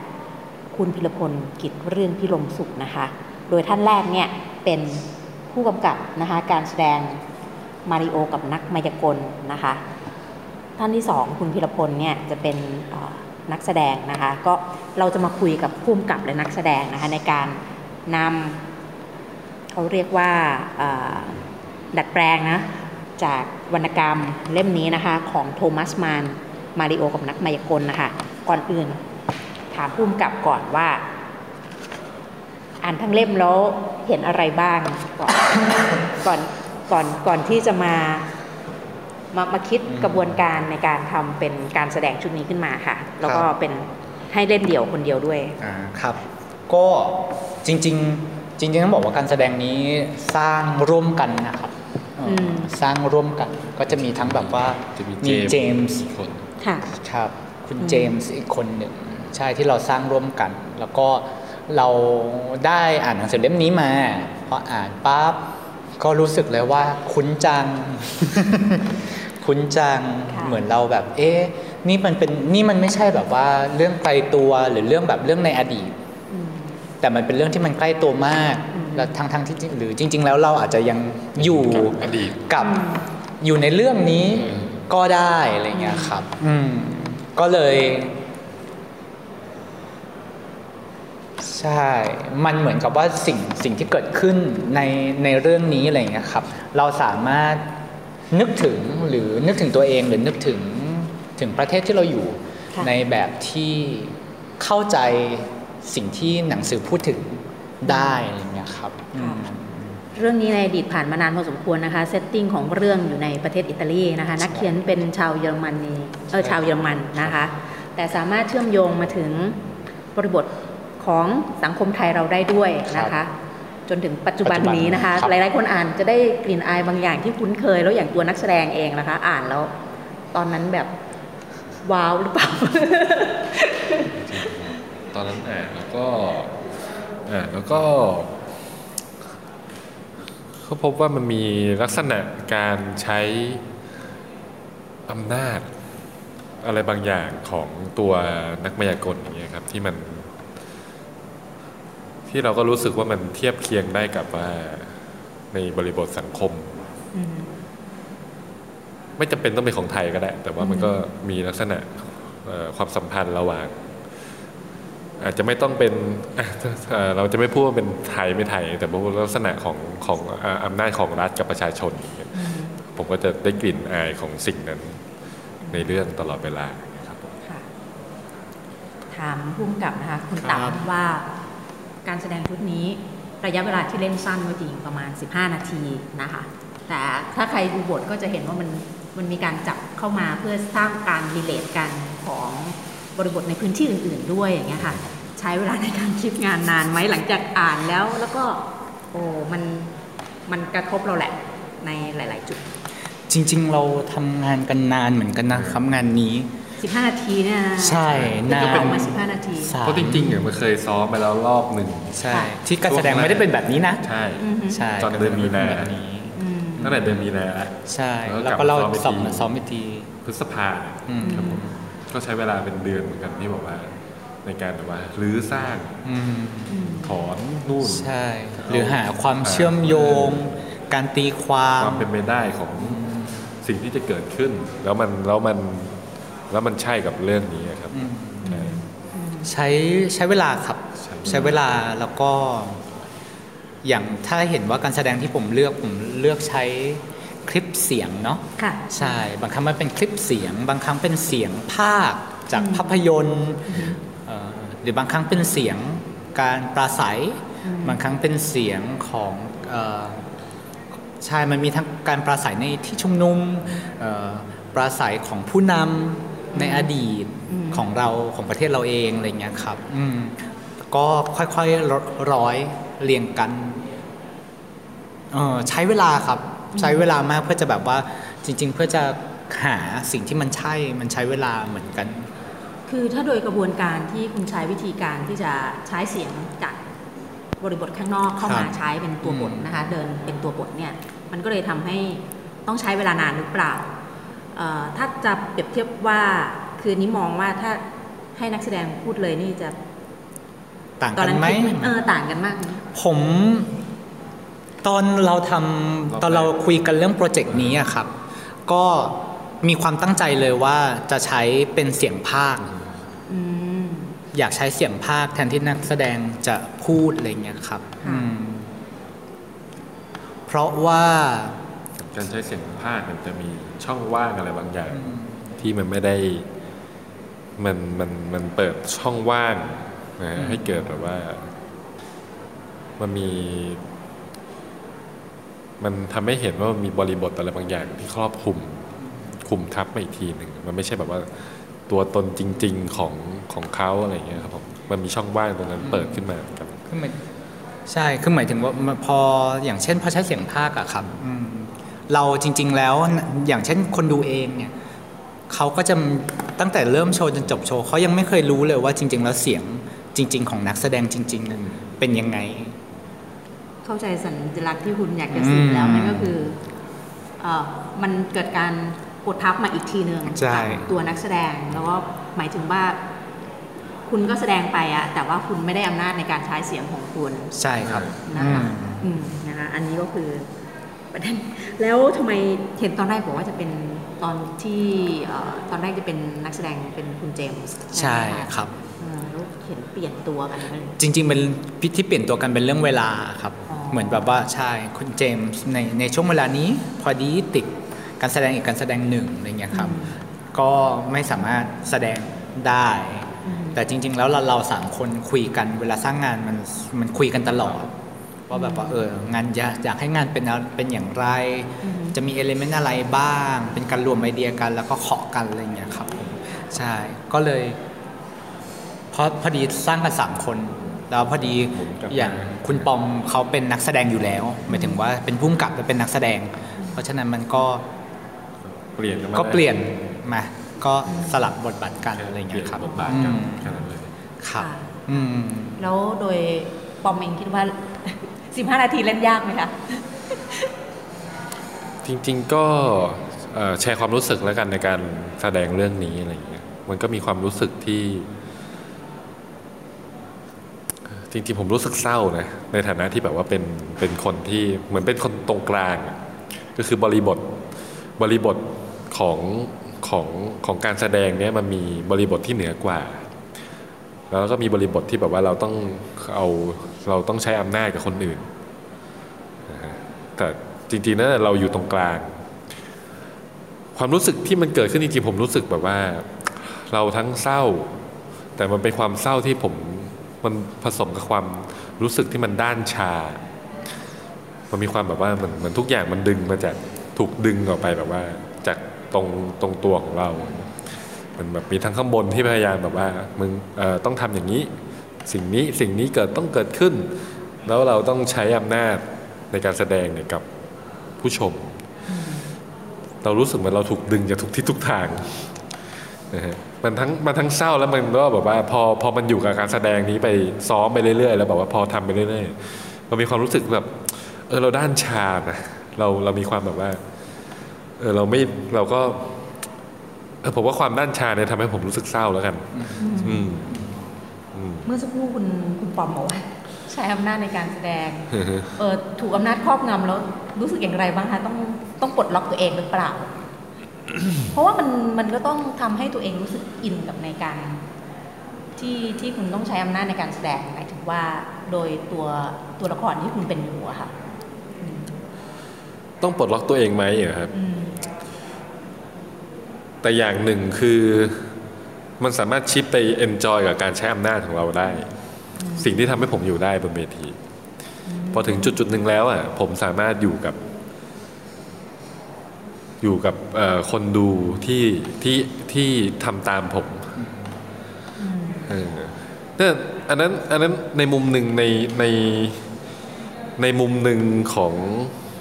คุณพิรพลกิจรื่นพิรมสุขนะคะ โดยท่านแรกเนี่ยเป็นผู้กำกับนะคะการแสดง มาริโอกับนักมายากลนะคะ ท่านที่สองคุณพิรพลเนี่ยจะเป็นนักแสดงนะคะ ก็เราจะมาคุยกับผู้กำกับและนักแสดงนะคะในการนำเขาเรียกว่าดัดแปลงนะจากวรรณกรรมเล่มนี้นะคะของโทมัสมานมาริโอกับนักมายากลนะคะ ก่อนอื่นถามผู้กำกับก่อนว่า อ่านทั้งเล่มแล้วเห็นอะไรบ้างก่อนก่อน ก่อนก่อนที่จะมามามาคิดกระบวนการในการทำเป็นการแสดงชุดนี้ขึ้นมาค่ะ แล้วก็ครับเป็นให้เล่นเดี่ยวคนเดียวด้วยอ่าครับ ก็จริง ๆ จริงๆต้องบอกว่าการแสดงนี้สร้างร่วมกันนะครับเอ่ออมสร้างร่วมกันก็จะมีทั้งแบบว่าจะมีมีเจเจมมส์ส์อีกคนค่ะครับ คุณอืมเจมส์อีกคนหนึ่งใช่ที่เราสร้างร่วมกัน แล้วก็เราได้อ่านหนังสือเล่มนี้มาพออ่านปั๊บ ก็รู้สึกเลยว่าคุ้นจัง คุ้นจังค่ะเหมือนเราแบบ เอ๊ะนี่มันเป็นนี่มันไม่ใช่แบบว่าเรื่องไกลตัวหรือเรื่องแบบเรื่องในอดีตอืมแต่มันเป็นเรื่องที่มันใกล้ตัวมากอืมแล้วทั้งทั้งที่จริงหรือจริง ๆ แล้วเราอาจจะยังอยู่กับอดีตกับอยู่ในเรื่องนี้อืมก็ได้อะไรเงี้ยครับ อืมก็เลย ใช่ มันเหมือนกับว่าสิ่งสิ่งที่เกิดขึ้นในในเรื่องนี้อะไรเงี้ยครับ เราสามารถนึกถึงหรือนึกถึงตัวเองหรือนึกถึงถึงประเทศที่เราอยู่ค่ะในแบบที่เข้าใจสิ่งที่หนังสือพูดถึงได้อะไรเงี้ยครับอืมเรื่องนี้ในอดีตผ่านมานานพอสมควรนะคะ setting ของเรื่องอยู่ในประเทศอิตาลีนะคะ นักเขียนเป็นชาวเยอรมนีเออชาวเยอรมันนะคะ แต่สามารถเชื่อมโยงมาถึงบริบท ของสังคมไทยเราได้ด้วยนะคะ จนถึงปัจจุบันนี้นะคะปัจจุบันครับหลายๆ คนอ่านจะได้กลิ่นอายบางอย่างที่คุ้นเคย แล้วอย่างตัวนักแสดงเองนะคะ อ่านแล้ว ตอนนั้นแบบว้าวหรือเปล่า ตอนนั้นอ่านแล้วก็อ่านแล้วก็เขาพบว่ามันมีลักษณะการใช้อำนาจอะไรบางอย่างของตัวนักมายากลอย่างเงี้ยครับที่มัน ที่เราก็รู้สึกว่ามันเทียบเคียงได้กับว่าในบริบทสังคมอืมไม่จำเป็นต้องเป็นของไทยก็ได้ แต่ว่ามันก็มีลักษณะเอ่อความสัมพันธ์ระหว่าง อาจจะไม่ต้องเป็นอะเอ่อเราจะไม่พูดว่าเป็นไทยไม่ไทย แต่ว่าลักษณะของของอ่าอำนาจของรัฐกับประชาชนอย่างเงี้ยผมก็จะได้กลิ่นอายของสิ่งนั้นในเรื่องตลอดเวลาครับค่ะถามพุ่มกับนะคะคุณครับต๋ำว่า การแสดงชุดนี้ระยะเวลาที่เล่นสั้นก็จริงประมาณ 15 นาทีนะคะ แต่ถ้าใครดูบทก็จะเห็นว่ามันมันมีการจับเข้ามาเพื่อสร้างการรีเลทกันของบริบทในพื้นที่อื่น ๆ ด้วยอย่างเงี้ยค่ะ ใช้เวลาในการคิดงานนานไหมหลังจากอ่านแล้ว แล้วก็โอ้มันมันกระทบเราแหละในหลาย ๆ จุด จริง ๆ เราทำงานกันนานเหมือนกันนะครับงานนี้ 15 นาทีเนี่ยนะใช่นานานออกมา 15 นาทีใช่เพราะจริงๆเนี่ยมันเคยซ้อมไปแล้วรอบหนึ่ง ใช่ที่การแสดงไม่ได้เป็นแบบนี้นะ ใช่ อือฮึ ใช่ตอนเดือนมีนา แบบนี้ อืมตั้งแต่เดือนมีนาแล้วใช่ แล้วแล้วกลับก็เรามาซ้ซ้ออมมอีกที ซ้อมอีกที พฤษภาอืม ครับผมก็ใช้เวลาเป็นเดือนเหมือนกันที่บอกว่า ในการแบบว่ารื้อสร้างอืมถอนนู่น ใช่ หรือหาความเชื่อมโยง การตีความความเป็นไปได้ของสิ่งที่จะเกิดขึ้น แล้วมันแล้วมัน แล้วมันใช่กับเรื่องนี้ครับอืมใช่ใช้ใช้เวลาครับใช่ใช้เวลาแล้วก็ อย่างถ้าเห็นว่าการแสดงที่ผมเลือกผมเลือกใช้คลิปเสียงเนาะค่ะใช่บางครั้งมันเป็นคลิปเสียง บางครั้งเป็นเสียงภาคจากภาพยนตร์เอ่อหรือบางครั้งเป็นเสียงการปราศัย บางครั้งเป็นเสียงของเอ่อใช่มันมีทั้งการปราศัยในที่ชุมนุมเอ่อปราศัยของผู้นำ ในอดีตของเราของประเทศเราเองอะไรเงี้ยครับ อืมก็ค่อยๆร้อยเรียงกันเอ่อใช้เวลาครับ ใช้เวลามากเพื่อจะแบบว่าจริง ๆ เพื่อจะหาสิ่งที่มันใช่มันใช้เวลาเหมือนกัน คือถ้าโดยกระบวนการที่คุณใช้วิธีการที่จะใช้เสียงจากบริบทข้างนอกเข้ามาครับใช้เป็นตัวบทอืมนะคะ เดินเป็นตัวบทเนี่ย มันก็เลยทำให้ต้องใช้เวลานานหรือเปล่าเอ่อ ถ้าจะเปรียบเทียบว่าคือนี้มองว่าถ้าให้นักแสดงพูดเลยนี่จะต่างตอนกันนั้นไหมคิดเออต่างกันมากไหมผมตอนเราทำตอนเราคุยกันเรื่องโปรเจกต์นี้อะครับ ก็มีความตั้งใจเลยว่าจะใช้เป็นเสียงภาคอืมอยากใช้เสียงภาคแทนที่นักแสดงจะพูดอะไรเงี้ยครับค่ะอืมเพราะว่า การใช้เสียงภาคมันจะมีช่องว่างอะไรบางอย่าง ที่มันไม่ได้มันมันมันเปิดช่องว่างนะให้เกิดแบบว่า มันมี มันทำให้เห็นว่ามันมีบริบทอะไรบางอย่างที่ครอบคลุมคลุมทับมาอีกทีหนึ่งมันไม่ใช่แบบว่าตัวตนจริง ๆของของเขาอะไรอย่างเงี้ยครับผมมันมีช่องว่างตรงนั้นเปิดขึ้นมาครับคือเหมือนใช่คือหมายถึงว่าพออย่างเช่นพอใช้เสียงภาคอะครับอืม เราจริง ๆ แล้วอย่างเช่นคนดูเองเนี่ยเขาก็จะตั้งแต่เริ่มโชว์จนจบโชว์เขายังไม่เคยรู้เลยว่าจริง ๆ แล้วเสียงจริง ๆ ของนักแสดงจริง ๆ เป็นยังไง เข้าใจสัญลักษณ์ที่คุณอยากจะสื่อแล้วอืมนั่นก็คือเอ่อมันเกิดการกดทับมาอีกทีหนึ่งใช่กับตัวนักแสดงแล้วก็หมายถึงว่าคุณก็แสดงไปอะแต่ว่าคุณไม่ได้อำนาจในการใช้เสียงของคุณ ใช่ครับนะคะอืมอืมนะคะอันนี้ก็คือ ประเด็นแล้วทำไมเห็นตอนแรกบอกว่าจะเป็นตอนที่เอ่อตอนแรกจะเป็นนักแสดงเป็นคุณเจมส์ใช่ไหมะครับเออแล้วเห็นเปลี่ยนตัวกันเลยจริงๆเป็นพิที่เปลี่ยนตัวกันเป็นเรื่องเวลาครับเหมือนแบบว่าใช่คุณเจมส์ในในช่วงเวลานี้พอดีติดการแสดงอีกการแสดงหนึ่งอะไรเงี้ยครับก็ไม่สามารถแสดงได้ แต่จริง ๆ แล้วเราเราสามคนคุยกันเวลาสร้างงานมันมันคุยกันตลอด ว่าแบบว่าเอองานอยากอยากให้งานเป็นอะไรเป็นอย่างไร จะมีเอลิเมนต์อะไรบ้าง เป็นการรวมไอเดียกันแล้วก็เคาะกันอะไรเงี้ยครับผมใช่ก็เลยเพราะพอดีสร้างกันสามคน แล้วพอดีอย่างคุณปอมเขาเป็นนักแสดงอยู่แล้วหมายถึงว่าเป็นผู้กำกับและเป็นนักแสดง เพราะฉะนั้นมันก็เปลี่ยนกันมาก็เปลี่ยนมาก็สลับบทบาทกันอะไรอย่างเงี้ยครับบทบาทกันอืมแค่นั้นเลยครับ อืมแล้วโดยปอมเองคิดว่า 15 นาทีเล่นยากไหมคะ จริงๆก็แชร์ความรู้สึกแล้วกันในการแสดงเรื่องนี้อะไรอย่างเงี้ยมันก็มีความรู้สึกที่ จริงๆผมรู้สึกเศร้านะในฐานะที่แบบว่าเป็นเป็นคนที่เหมือนเป็นคนตรงกลาง ก็คือบริบทบริบทของของของการแสดงเนี้ยมันมีบริบทที่เหนือกว่า แล้วก็มีบริบทที่แบบว่าเราต้องเอา เราต้องใช้อำนาจกับคนอื่น แต่จริงๆนั้นเราอยู่ตรงกลาง ความรู้สึกที่มันเกิดขึ้นจริงๆผมรู้สึกแบบว่า เราทั้งเศร้า แต่มันเป็นความเศร้าที่ผมมันผสมกับความรู้สึกที่มันด้านชา มันมีความแบบว่าเหมือนมือนทุกอย่างมันดึงมาจากถูกดึงออกไปแบบว่า จากตรงตรงตัวของเรา มันแบบมีทั้งข้างบนที่พยายามแบบว่ามึงต้องทำอย่างนี้ สิ่งนี้สิ่งนี้เกิดต้องเกิดขึ้น แล้วเราต้องใช้อำนาจในการแสดงเนี่ยกับผู้ชม เรารู้สึกเหมือนเราถูกดึงจากทุกทิศทุกทางนะฮะมันทั้งมันทั้งเศร้าแล้วมันก็แบบว่าพอพอมันอยู่กับการแสดงนี้ไปซ้อมไปเรื่อยๆ แล้วแบบว่าพอทำไปเรื่อยๆเรามีความรู้สึกแบบเออเราด้านชานะเราเรามีความแบบว่าเออเราไม่เราก็เออผมว่าความด้านชาเนี่ยทำให้ผมรู้สึกเศร้าแล้วกัน อืมอืม เมื่อสักครู่คุณคุณปอมบอกว่าใช้อำนาจในการแสดงอือฮึเออถูกอำนาจครอบงำแล้วรู้สึกอย่างไรบ้างคะต้องต้องปลดล็อกตัวเองหรือเปล่า เพราะว่ามันมันก็ต้องทำให้ตัวเองรู้สึกอินกับในการ ที่ที่คุณต้องใช้อำนาจในการแสดงหมายถึงว่าโดยตัวตัวละครที่คุณเป็นอยู่อะค่ะ ต้องปลดล็อกตัวเองไหมเหรอครับอืมแต่อย่างหนึ่งคือ มันสามารถ shift ไป enjoy กับการใช้อำนาจของเราได้ สิ่งที่ทำให้ผมอยู่ได้บนเวที พอถึงจุดจุดๆหนึ่งแล้วอะผมสามารถอยู่กับ อยู่กับเอ่อคนดูที่ที่ที่ทำตามผมเออเนี่ยอันนั้นอันนั้นในมุมหนึ่งในในในมุมหนึ่งของ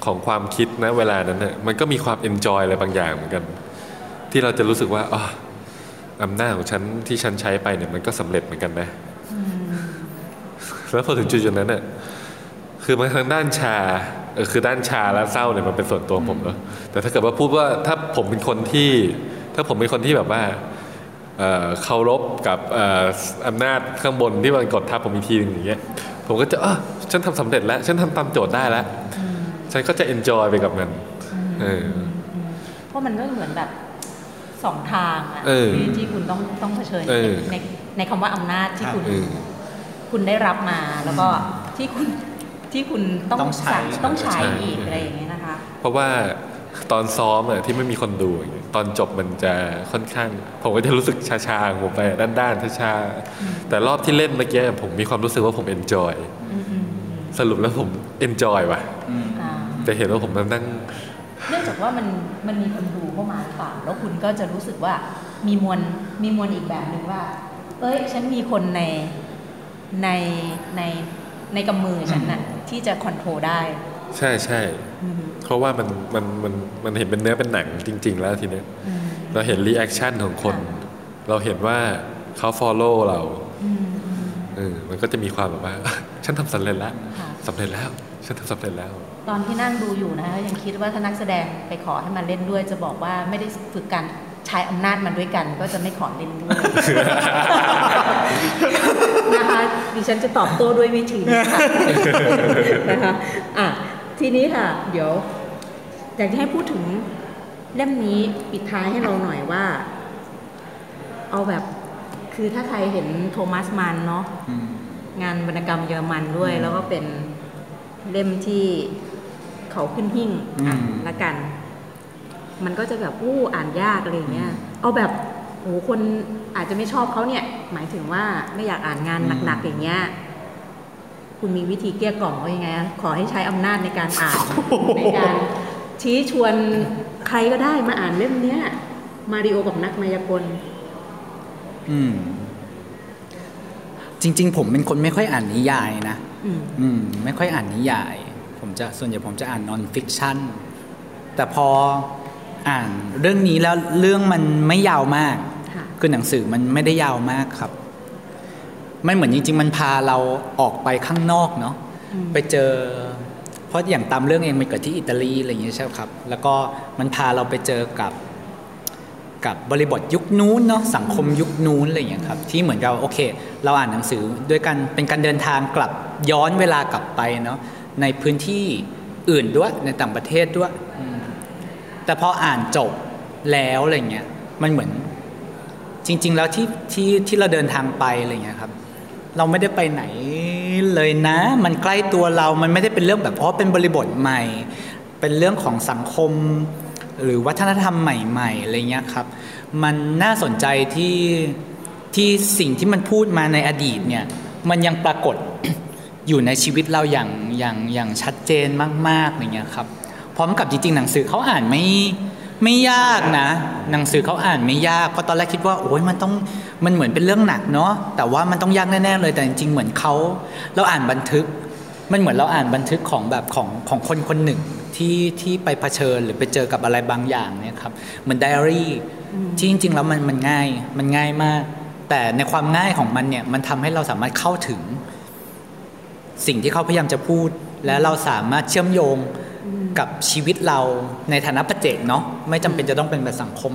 ของความคิดนะเวลานั้นเนี่ยมันก็มีความเอนจอยอะไรบางอย่างเหมือนกัน ที่เราจะรู้สึกว่าอ๋อ อำนาจของฉันที่ฉันใช้ไปเนี่ยมันก็สำเร็จเหมือนกันนะแล้วพอถึงจุดๆนั้นเนี่ยคือมันทางด้านชาเออคือด้านชาและเศร้าเนี่ยมันเป็นส่วนตัวผมเนอะแต่ถ้าเกิดว่าพูดว่าถ้าผมเป็นคนที่ ถ้าผมเป็นคนที่แบบว่าเอ่อเคารพกับเอ่ออำนาจข้างบนที่มันกดทับผมอีกทีหนึงอย่างเงี้ยผมก็จะเออฉันทำสำเร็จแล้ว ฉันทำตามโจทย์ได้แล้ว ฉันก็จะเอนจอยไปกับมันเออเพราะมันก็เหมือนแบบ สองทางอะเออที่ที่คุณต้องต้องเผชิญเออในในคำว่าอำนาจที่คุณเออคุณได้รับมาแล้วก็ที่คุณที่คุณต้องต้องใช้สั่ต้องใช้ใช่อีกอะไรอย่างเงี้ยนะคะ เพราะว่าตอนซ้อมอะที่ไม่มีคนดูอย่างเงี้ยตอนจบมันจะค่อนข้าง ผมก็จะรู้สึกชาๆของผมไปด้านๆชาๆแต่รอบที่เล่นเมื่อกี้ผมมีความรู้สึกว่าผม enjoy สรุปแล้วผม enjoy ว่ะอ่าจะเห็นว่าผมมานั่ง เนื่องจากว่ามันมันมีคนดูเข้ามาหรือเปล่าแล้วคุณก็จะรู้สึกว่ามีมวลมีมวลอีกแบบหนึ่งว่า เอ้ย ฉันมีคนในในในในกำมือฉันน่ะที่จะคอนโทรลได้ ใช่ใช่อืมเพราะว่ามันมันมันมันเห็นเป็นเนื้อเป็นหนังจริง ๆ แล้วทีเนี้ยอืมเราเห็น reaction ของคน เราเห็นว่าเขา follow เราอืมอืมเออมันก็จะมีความแบบว่า ฉันทำสำเร็จแล้วค่ะสำเร็จแล้ว ฉันทำสำเร็จแล้ว ตอนที่นั่งดูอยู่นะคะยังคิดว่าถ้านักแสดงไปขอให้มาเล่นด้วย จะบอกว่าไม่ได้ฝึกการใช้อำนาจมันด้วยกัน ก็จะไม่ขอเล่นด้วยนะคะดิฉันจะตอบโต้ด้วยวิธีนี้ค่ะนะคะอะทีนี้ค่ะ เดี๋ยวอยากจะให้พูดถึงเล่มนี้ปิดท้ายให้เราหน่อยว่า เอาแบบคือถ้าใครเห็นโทมัสมันเนาะงานวรรณกรรมเยอรมันด้วย แล้วก็เป็นเล่มที่ เขาขึ้นหิ้งอะละกัน มันก็จะแบบอู้อ่านยากอะไรอย่างเงี้ย เอาแบบโอ้คนอาจจะไม่ชอบเขาเนี่ย หมายถึงว่าไม่อยากอ่านงานหนักๆอย่างเงี้ยคุณมีวิธีเกลี้ยกล่อมว่ายังไงอะขอให้ใช้อำนาจในการอ่านในการชี้ชวนใครก็ได้มาอ่านเล่มเนี้ย มาริโอกับนักมายากลอืม จริง ๆ ผมเป็นคนไม่ค่อยอ่านนิยายนะอืมอืมไม่ค่อยอ่านนิยายผม จะส่วนใหญ่ผมจะอ่านนอนฟิกชันแต่พออ่านเรื่องนี้แล้วเรื่องมันไม่ยาวมากค่ะคือหนังสือมันไม่ได้ยาวมากครับมันเหมือนจริง ๆ มันพาเราออกไปข้างนอกเนาะอืมไปเจอ เพราะอย่างตามเรื่องเองมันเกิดที่อิตาลีอะไรอย่างเงี้ยใช่ไหมครับ แล้วก็มันพาเราไปเจอกับกับบริบทยุคนู้นเนาะสังคมยุคนู้นอะไรอย่างเงี้ยครับที่เหมือนกับโอเค เราอ่านหนังสือด้วยกันเป็นการเดินทางกลับย้อนเวลากลับไปเนาะ ในพื้นที่อื่นด้วยในต่างประเทศด้วยอืมแต่พออ่านจบแล้วอะไรเงี้ยมันเหมือน จริง ๆ แล้วที่ที่ที่เราเดินทางไปอะไรเงี้ยครับ เราไม่ได้ไปไหนเลยนะ มันใกล้ตัวเรา มันไม่ได้เป็นเรื่องแบบเพราะเป็นบริบทใหม่ เป็นเรื่องของสังคม หรือวัฒนธรรมใหม่ๆอะไรเงี้ยครับ มันน่าสนใจที่ที่สิ่งที่มันพูดมาในอดีตเนี่ย มันยังปรากฏ อยู่ในชีวิตเราอย่างอย่างอย่างชัดเจนมากๆอะไรเงี้ยครับ พร้อมกับจริงๆหนังสือเขาอ่านไม่ไม่ยากนะ หนังสือเขาอ่านไม่ยากเพราะตอนแรกคิดว่าโอ้ยมันต้องมันเหมือนเป็นเรื่องหนักเนาะแต่ว่ามันต้องยากแน่ๆเลยแต่จริงๆเหมือนเขาเราอ่านบันทึก มันเหมือนเราอ่านบันทึกของแบบของของคนคนหนึ่งที่ที่ไปเผชิญหรือไปเจอกับอะไรบางอย่างเนี่ยครับเหมือนไดอารี่ที่จริงๆแล้วมันมันง่ายมันง่ายมาก แต่ในความง่ายของมันเนี่ยมันทำให้เราสามารถเข้าถึง สิ่งที่เขาพยายามจะพูด และเราสามารถเชื่อมโยงกับชีวิตเราในฐานะปัจเจกเนาะไม่จำเป็นจะต้องเป็นแบบสังคม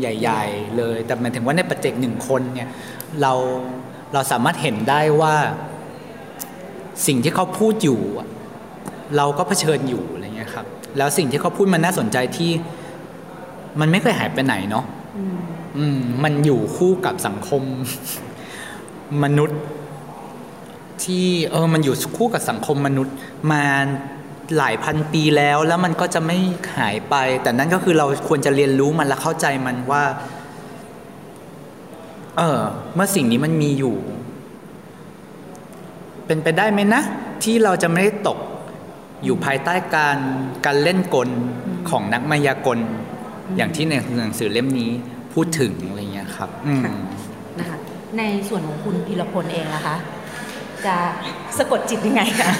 ใหญ่ ๆ เลย แต่หมายถึงว่าในปัจเจกหนึ่งคนเนี่ยเราเราสามารถเห็นได้ว่าสิ่งที่เขาพูดอยู่อะเราก็เผชิญอยู่อะไรเงี้ยครับ แล้วสิ่งที่เขาพูดมันน่าสนใจที่มันไม่เคยหายไปไหนเนาะอืมอืมมันอยู่คู่กับสังคมมนุษย์ ที่เออมันอยู่คู่กับสังคมมนุษย์มาหลายพันปีแล้วแล้วมันก็จะไม่หายไป แต่นั่นก็คือเราควรจะเรียนรู้มันและเข้าใจมันว่า เออเมื่อสิ่งนี้มันมีอยู่ เป็นไปได้ไหมนะ ที่เราจะไม่ได้ตกอยู่ภายใต้การการเล่นกลของนักมายากล อย่างที่ในหนังสือเล่มนี้พูดถึงอะไรเงี้ยครับ อืมนะคะในส่วนของคุณพีรพลเองนะคะ จะสะกดจิตยังไงคะ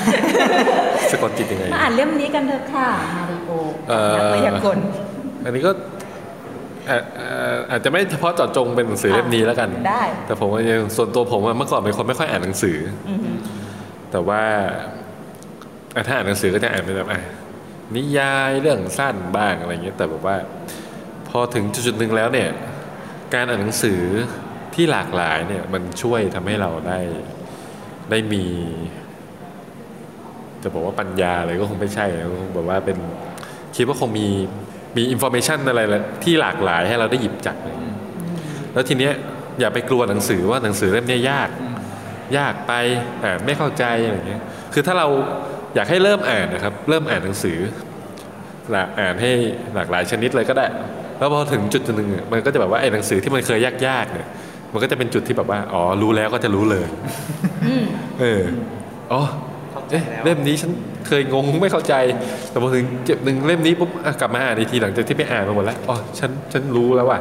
สะกดจิตยังไงมาอ่านเล่มนี้กันเถอะค่ะมาริโอเอ่อนักมายากลอันนี้ก็เอ่อเอ่ออาจจะไม่เฉพาะเจาะจงเป็นหนังสือเล่มนี้แล้วกันได้แต่ผมว่ายังส่วนตัวผมอะเมื่อก่อนเป็นคนไม่ค่อยอ่านหนังสืออือฮึแต่ว่าอะถ้าอ่านหนังสือก็จะอ่านเป็นแบบอะนิยายเรื่องสั้นบ้างอะไรเงี้ยแต่แบบว่า พอถึงจุดๆหนึ่งแล้วเนี่ย การอ่านหนังสือที่หลากหลายเนี่ยมันช่วยทำให้เราได้ ได้มี จะบอกว่าปัญญาอะไรก็คงไม่ใช่นะคงแบบว่าเป็นคิดว่าคงมีมี information อะไรที่หลากหลายให้เราได้หยิบจับอะไรอย่างเงี้ยแล้วทีเนี้ยอย่าไปกลัวหนังสือว่าหนังสือเล่มเนี้ยยาก ยากไปอ่านไม่เข้าใจอะไรอย่างเงี้ยคือถ้าเราอยากให้เริ่มอ่านนะครับ เริ่มอ่านหนังสือหลากอ่านให้หลากหลายชนิดเลยก็ได้ แล้วพอถึงจุดหนึ่งอะมันก็จะแบบว่าไอ้หนังสือที่มันเคยยากๆเนี่ย มันก็จะเป็นจุดที่แบบว่า อ๋อ รู้แล้วก็จะรู้เลยเอออ๋อเอ๊ะเล่มนี้ฉันเคยงงไม่เข้าใจ แต่พอถึงเจ็บหนึ่งเล่มนี้ปุ๊บอะกลับมาอ่านอีกทีหลังจากที่ไปอ่านมาหมดแล้วอ๋อฉันฉันรู้แล้วว่ะ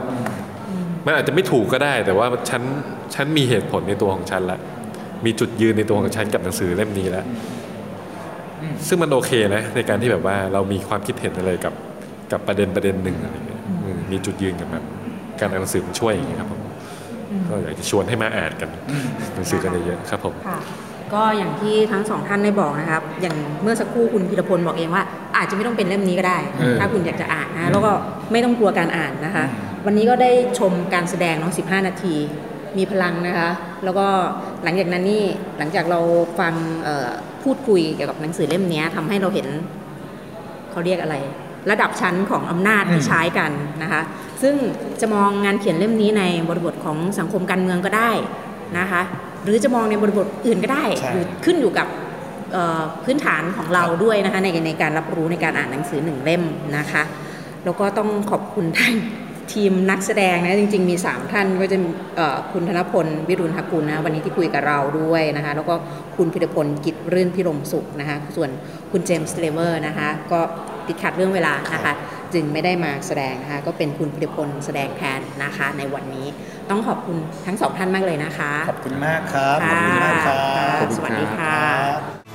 มันอาจจะไม่ถูกก็ได้ แต่ว่าฉันฉันมีเหตุผลในตัวของฉันละมีจุดยืนในตัวของฉันกับหนังสือเล่มนี้แล้วซึ่งมันโอเคนะ ในการที่แบบว่าเรามีความคิดเห็นอะไรกับกับประเด็นประเด็นหนึ่งอะไรเงี้ยอืมมีจุดยืนกับแบบการอ่านหนังสือมันช่วยอย่างเงี้ยครับผม ก็อยากจะชวนให้มาอ่านกันหนังสือกันเยอะๆครับผมค่ะก็อย่างที่ทั้งสองท่านได้บอกนะครับ อย่างเมื่อสักครู่คุณพิรพลบอกเองว่า อาจจะไม่ต้องเป็นเล่มนี้ก็ได้เออถ้าคุณอยากจะอ่านนะแล้วก็ไม่ต้องกลัวการอ่านนะคะ วันนี้ก็ได้ชมการแสดงเน้อง 15 นาที มีพลังนะคะ แล้วก็หลังจากนั้นนี่หลังจากเราฟังเอ่อพูดคุยเกี่ยวกับหนังสือเล่มนี้ทำให้เราเห็นเขาเรียกอะไร ระดับชั้นของอำนาจที่ใช้กันนะคะ ซึ่งจะมองงานเขียนเล่มนี้ในบริบทของสังคมการเมืองก็ได้นะคะ หรือจะมองในบริบทอื่นก็ได้ใช่หรือขึ้นอยู่กับเอ่อพื้นฐานของเราด้วยนะคะในในการรับรู้ในการอ่านหนังสือหนึ่งเล่มนะคะ แล้วก็ต้องขอบคุณท่านทีมนักแสดงนะจริงๆมี 3 ท่านก็จะมีเอ่อคุณธนพลวิรุณหกุลนะวันนี้ที่คุยกับเราด้วยนะคะ แล้วก็คุณพิรพลกิจรื่นพิรมสุขนะคะ ส่วนคุณเจมส์เลเวอร์นะคะ ก็ ติดขัดเรื่องเวลานะคะ จึงไม่ได้มาแสดงนะคะก็เป็นคุณพิรพลแสดงแทนนะคะ ในวันนี้ต้องขอบคุณทั้งสองท่านมากเลยนะคะ ขอบคุณมากครับขอบคุณมากครับค่ะขอบคุณสวัสดีค่ะรับ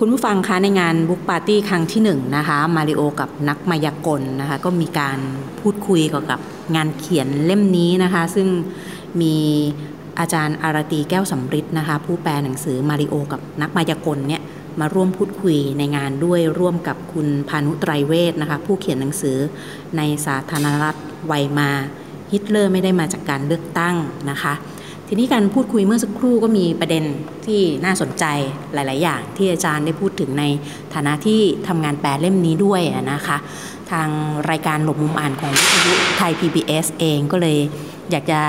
คุณผู้ฟังคะในงานบุ๊กปาร์ตี้ครั้งที่หนึ่งนะคะมาริโอกับนักมายากลนะคะก็มีการพูดคุยเกี่ยวกับงานเขียนเล่มนี้นะคะ ซึ่งมี อาจารย์อารตีแก้วสำริดนะคะ ผู้แปลหนังสือมาริโอกับนักมายากลเนี่ยมาร่วมพูดคุยในงานด้วยร่วมกับคุณพานุไตรเวทนะคะ ผู้เขียนหนังสือในสาธารณรัฐไวมาฮิตเลอร์ไม่ได้มาจากการเลือกตั้งนะคะ ทีนี้การพูดคุยเมื่อสักครู่ก็มีประเด็นที่น่าสนใจหลาย ๆ อย่าง ที่อาจารย์ได้พูดถึงในฐานะที่ทำงานแปลเล่มนี้ด้วยนะคะ ทางรายการหลบมุมอ่านของวิทยุไทย PBS เองก็เลยอยากจะ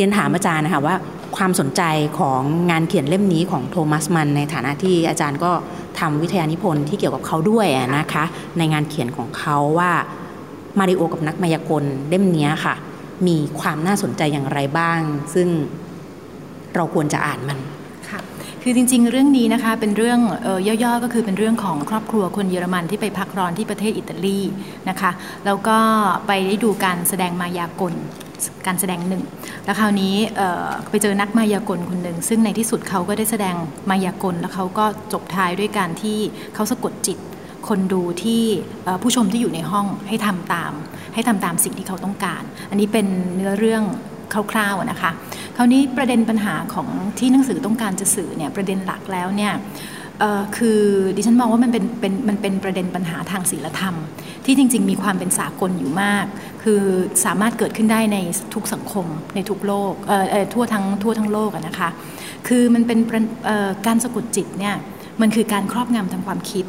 รียนถามอาจารย์นะคะว่าความสนใจของงานเขียนเล่มนี้ของโทมัสมัน ในฐานะที่อาจารย์ก็ทำวิทยานิพนธ์ที่เกี่ยวกับเขาด้วยนะคะ ในงานเขียนของเขาว่ามาริโอกับนักมายากลเล่มนี้ค่ะ มีความน่าสนใจอย่างไรบ้าง ซึ่งเราควรจะอ่านมันค่ะคือจริงๆ เรื่องนี้นะคะเป็นเรื่องออย่อๆก็คือเป็นเรื่องของครอบครัวคนเยอรมันที่ไปพักร้อนที่ประเทศอิตาลีนะคะแล้วก็ไปได้ดูการแสดงมายากล การแสดงหนึ่ง แล้วคราวนี้ไปเจอนักมายากลคนหนึ่ง ซึ่งในที่สุดเขาก็ได้แสดงมายากล แล้วเขาก็จบท้ายด้วยการที่เขาสะกดจิตคนดูที่ผู้ชมที่อยู่ในห้องให้ทำตาม ให้ทำตามสิ่งที่เขาต้องการ อันนี้เป็นเนื้อเรื่องคร่าวๆนะคะ คราวนี้ประเด็นปัญหาของที่หนังสือต้องการจะสื่อเนี่ยประเด็นหลักแล้วเนี่ย คือดิฉันมองว่ามันเป็นเป็นมันเป็นประเด็นปัญหาทางศีลธรรม ที่จริง ๆ มีความเป็นสากลอยู่มาก คือสามารถเกิดขึ้นได้ในทุกสังคมในทุกโลกเอ่อทั่วทั้งทั่วทั้งโลกนะคะคือมันเป็นการสะกดจิตเนี่ยมันคือการครอบงำทางความคิด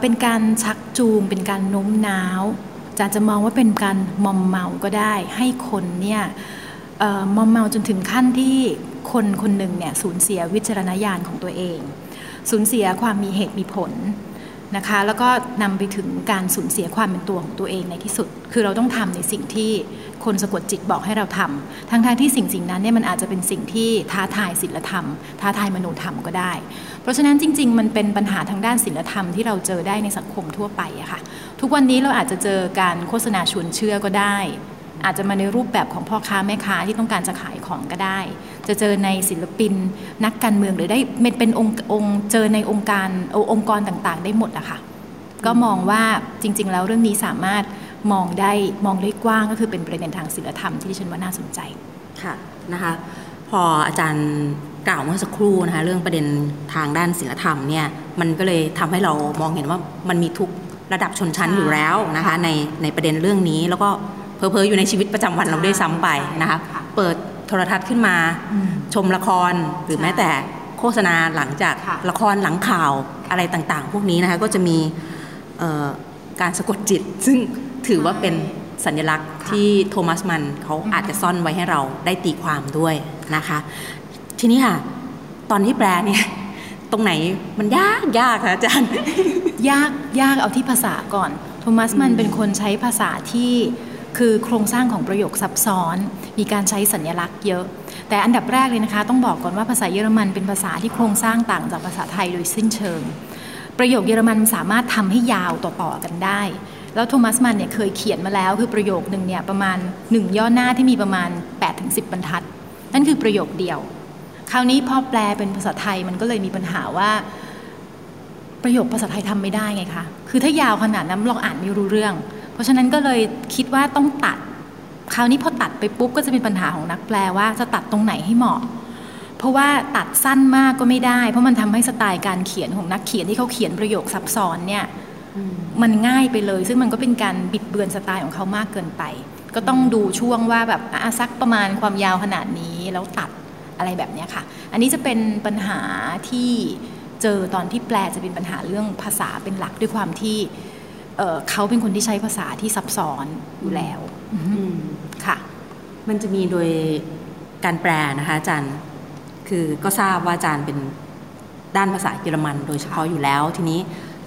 เป็นการชักจูง เป็นการโน้มน้าวจะจะมองว่าเป็นการมอมเมาก็ได้ ให้คนเนี่ยออมอมเมาจนถึงขั้นที่คนคนหนึ่งเนี่ยสูญเสียวิจารณญาณของตัวเอง สูญเสียความมีเหตุมีผลนะคะ แล้วก็นำไปถึงการสูญเสียความเป็นตัวของตัวเองในที่สุด คือเราต้องทำในสิ่งที่คนสะกดจิตบอกให้เราทำทั้งทที่สิ่งสิ่งนั้นเนี่ยมันอาจจะเป็นสิ่งที่ท้าทายศีลธรรม ท้าทายมโนธรรมก็ได้ เพราะฉะนั้นจริง ๆ มันเป็นปัญหาทางด้านศีลธรรมที่เราเจอได้ในสังคมทั่วไปอะค่ะ ทุกวันนี้เราอาจจะเจอการโฆษณาชวนเชื่อก็ได้ อาจจะมาในรูปแบบของพ่อค้าแม่ค้าที่ต้องการจะขายของก็ได้ จะเจอในศิลปิน นักการเมืองหรือได้เป็นองค์องค์เจอในองค์การองค์กรต่างๆ ได้หมดอะค่ะก็มองว่าจริง ๆ แล้วเรื่องนี้สามารถมองได้มองได้กว้างก็คือเป็นประเด็นทางศิลธรรมที่ดิฉันว่าน่าสนใจค่ะนะคะพออาจารย์กล่าวเมื่อสักครู่นะคะเรื่องประเด็นทางด้านศิลธรรมเนี่ยมันก็เลยทำให้เรามองเห็นว่ามันมีทุกระดับชนชั้นอยู่แล้วนะคะในในประเด็นเรื่องนี้แล้วก็เพอๆอยู่ในชีวิตประจำวันเราด้วยซ้ำไปนะคะเปิด โทรทัศน์ขึ้นมา ชมละครหรือแม้แต่โฆษณาหลังจากละครหลังข่าวอะไรต่างๆ พวกนี้นะคะก็จะมีเอ่อการสะกดจิต ซึ่งถือว่าเป็นสัญลักษณ์ที่โทมัสมันเขาอาจจะซ่อนไว้ให้เราได้ตีความด้วยนะคะ ทีนี้ค่ะ ตอนที่แปลเนี่ยตรงไหนมันยากยากค่ะอาจารย์ ยากยากเอาที่ภาษาก่อน โทมัสมันเป็นคนใช้ภาษาที่ คือโครงสร้างของประโยคซับซ้อน มีการใช้สัญลักษณ์เยอะ แต่อันดับแรกเลยนะคะ ต้องบอกก่อนว่าภาษาเยอรมันเป็นภาษาที่โครงสร้างต่างจากภาษาไทยโดยสิ้นเชิง ประโยคเยอรมันสามารถทำให้ยาวต่อๆกันได้ แล้วโทมัสมันเนี่ยเคยเขียนมาแล้วคือประโยคหนึ่งเนี่ยประมาณหนึ่งย่อหน้าที่มีประมาณ 8-10ถึงบรรทัด นั่นคือประโยคเดียว คราวนี้พอแปลเป็นภาษาไทยมันก็เลยมีปัญหาว่าประโยคภาษาไทยทำไม่ได้ไงคะ คือถ้ายาวขนาดนั้นเราอ่านไม่รู้เรื่อง ราะฉะนั้นก็เลยคิดว่าต้องตัด คราวนี้พอตัดไปปุ๊บก็จะเป็นปัญหาของนักแปลว่าจะตัดตรงไหนให้เหมาะ เพราะว่าตัดสั้นมากก็ไม่ได้ เพราะมันทำให้สไตล์การเขียนของนักเขียนที่เขาเขียนประโยคซับซ้อนเนี่ยมันง่ายไปเลย ซึ่งมันก็เป็นการบิดเบือนสไตล์ของเขามากเกินไป ก็ต้องดูช่วงว่าแบบอะสักประมาณความยาวขนาดนี้แล้วตัดอะไรแบบเนี้ยค่ะ อันนี้จะเป็นปัญหาที่เจอตอนที่แปลจะเป็นปัญหาเรื่องภาษาเป็นหลักด้วยความที่ เอ่อเขาเป็นคนที่ใช้ภาษาที่ซับซ้อนอยู่แล้วค่ะ มันจะมีโดยการแปลนะคะอาจารย์คือก็ทราบว่าอาจารย์เป็นด้านภาษาเยอรมันโดยเฉพาะอยู่แล้ว ทีนี้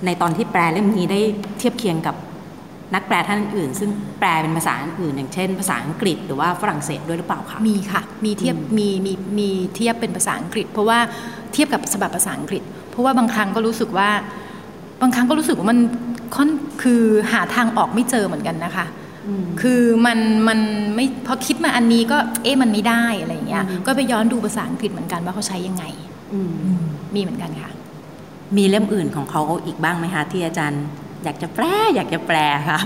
ในตอนที่แปลเล่มนี้ได้เทียบเคียงกับนักแปลท่านอื่นๆซึ่งแปลเป็นภาษาอื่น อย่างเช่น ภาษาอังกฤษหรือว่าฝรั่งเศสด้วยหรือเปล่าคะมีค่ะ มีเทียบมีมีมีเทียบเป็นภาษาอังกฤษ เพราะว่าเทียบกับฉบับภาษาอังกฤษ เพราะว่าบางครั้งก็รู้สึกว่า บางครั้งก็รู้สึกว่ามัน ค่อนคือหาทางออกไม่เจอเหมือนกันนะคะ คือมันมันไม่พอคิดมาอันนี้ก็เอ๊ะมันไม่ได้อะไรอย่างเงี้ย ก็ไปย้อนดูภาษาอังกฤษเหมือนกันว่าเขาใช้ยังไง มีเหมือนกันค่ะ มีเล่มอื่นของเขาอีกบ้างไหมคะที่อาจารย์ อยากจะแปลอยากจะแปลค่ะ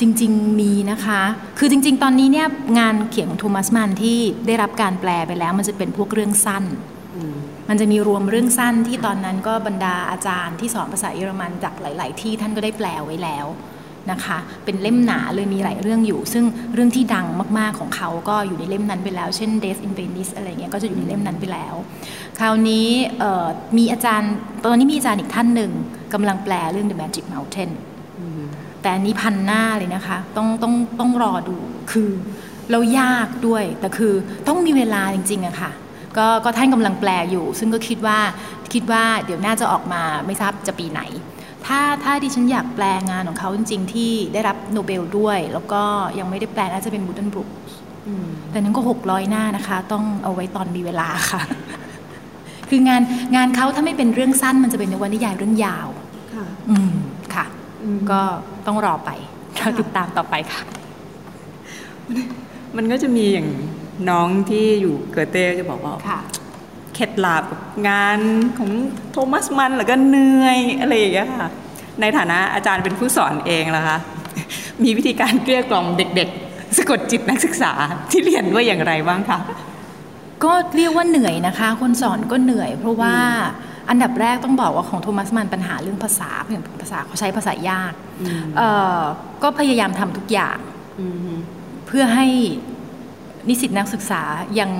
จริง ๆ มีนะคะ คือจริง ๆ ตอนนี้เนี่ยงานเขียนของโทมัสมันที่ได้รับการแปลไปแล้ว มันจะเป็นพวกเรื่องสั้น มันจะมีรวมเรื่องสั้นที่ตอนนั้นก็บรรดาอาจารย์ที่สอนภาษาเยอรมันจากหลาย ๆ ที่ท่านก็ได้แปลไว้แล้วนะคะ เป็นเล่มหนาเลยมีหลายเรื่องอยู่ ซึ่งเรื่องที่ดังมาก ๆ ของเขาก็อยู่ในเล่มนั้นไปแล้ว เช่น Death in Venice อะไรเงี้ย ก็จะอยู่ในเล่มนั้นไปแล้ว คราวนี้มีอาจารย์ ตอนนี้มีอาจารย์อีกท่านหนึ่งกำลังแปลเรื่อง The Magic Mountain แต่อันนี้พันหน้าเลยนะคะ ต้องต้องต้องรอดู คือเรายากด้วย แต่คือต้องมีเวลาจริง ๆอะค่ะ ก็ก็ท่านกำลังแปลอยู่ ซึ่งก็คิดว่าคิดว่าเดี๋ยวน่าจะออกมาไม่ทราบจะปีไหน ถ้าถ้าดิฉันอยากแปลงานของเขาจริง ๆ ที่ได้รับโนเบลด้วย แล้วก็ยังไม่ได้แปลน่าจะเป็นบูตันบรุกแต่นั้นก็หกร้อยหน้านะคะ ต้องเอาไว้ตอนมีเวลาค่ะ คืองานงานเขาถ้าไม่เป็นเรื่องสั้นมันจะเป็นในวันนิยายเรื่องยาวค่ะอืมค่ะ ก็ต้องรอไปเราติดตามต่อไปค่ะ มันก็จะมีอย่าง น้องที่อยู่เกอเต้จะบอกว่าค่ะเข็ดหลาบกับงานของโทมัสมันแล้วก็เหนื่อยอะไรอย่างเงี้ยค่ะ ในฐานะอาจารย์เป็นผู้สอนเองล่ะคะ มีวิธีการเกลี้ยกล่อมเด็กๆ สะกดจิตนักศึกษาที่เรียนว่าอย่างไรบ้างคะก็เรียกว่าเหนื่อยนะคะ คนสอนก็เหนื่อย เพราะว่าอันดับแรกต้องบอกว่าของโทมัสมันปัญหาเรื่องภาษาเรื่องภาษาเขาใช้ภาษายากเอ่อก็พยายามทำทุกอย่างเพื่อให้ นิสิตนักศึกษายัง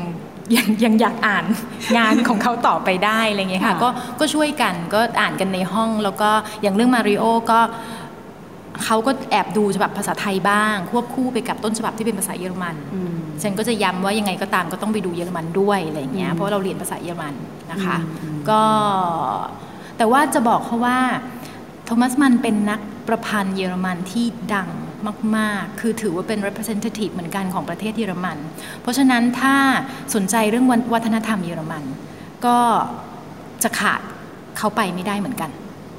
ยังยังอยากอ่านงานของเขาต่อไปได้อะไรเงี้ยค่ะค่ะก็ก็ช่วยกันก็อ่านกันในห้อง แล้วก็อย่างเรื่องมาริโอก็เขาก็แอบดูฉบับภาษาไทยบ้าง ควบคู่ไปกับต้นฉบับที่เป็นภาษาเยอรมันฉันก็จะย้ำว่ายังไงก็ตามก็ต้องไปดูเยอรมันด้วยอะไรอย่างเงี้ยเพราะว่าเราเรียนภาษาเยอรมันนะคะ ก็แต่ว่าจะบอกเขาว่าโทมัสมันเป็นนักประพันธ์เยอรมันที่ดัง มาก ๆ คือถือว่าเป็น representative เหมือนกันของประเทศเยอรมัน เพราะฉะนั้นถ้าสนใจเรื่องวัฒนธรรมเยอรมัน ก็จะขาดเขาไปไม่ได้เหมือนกัน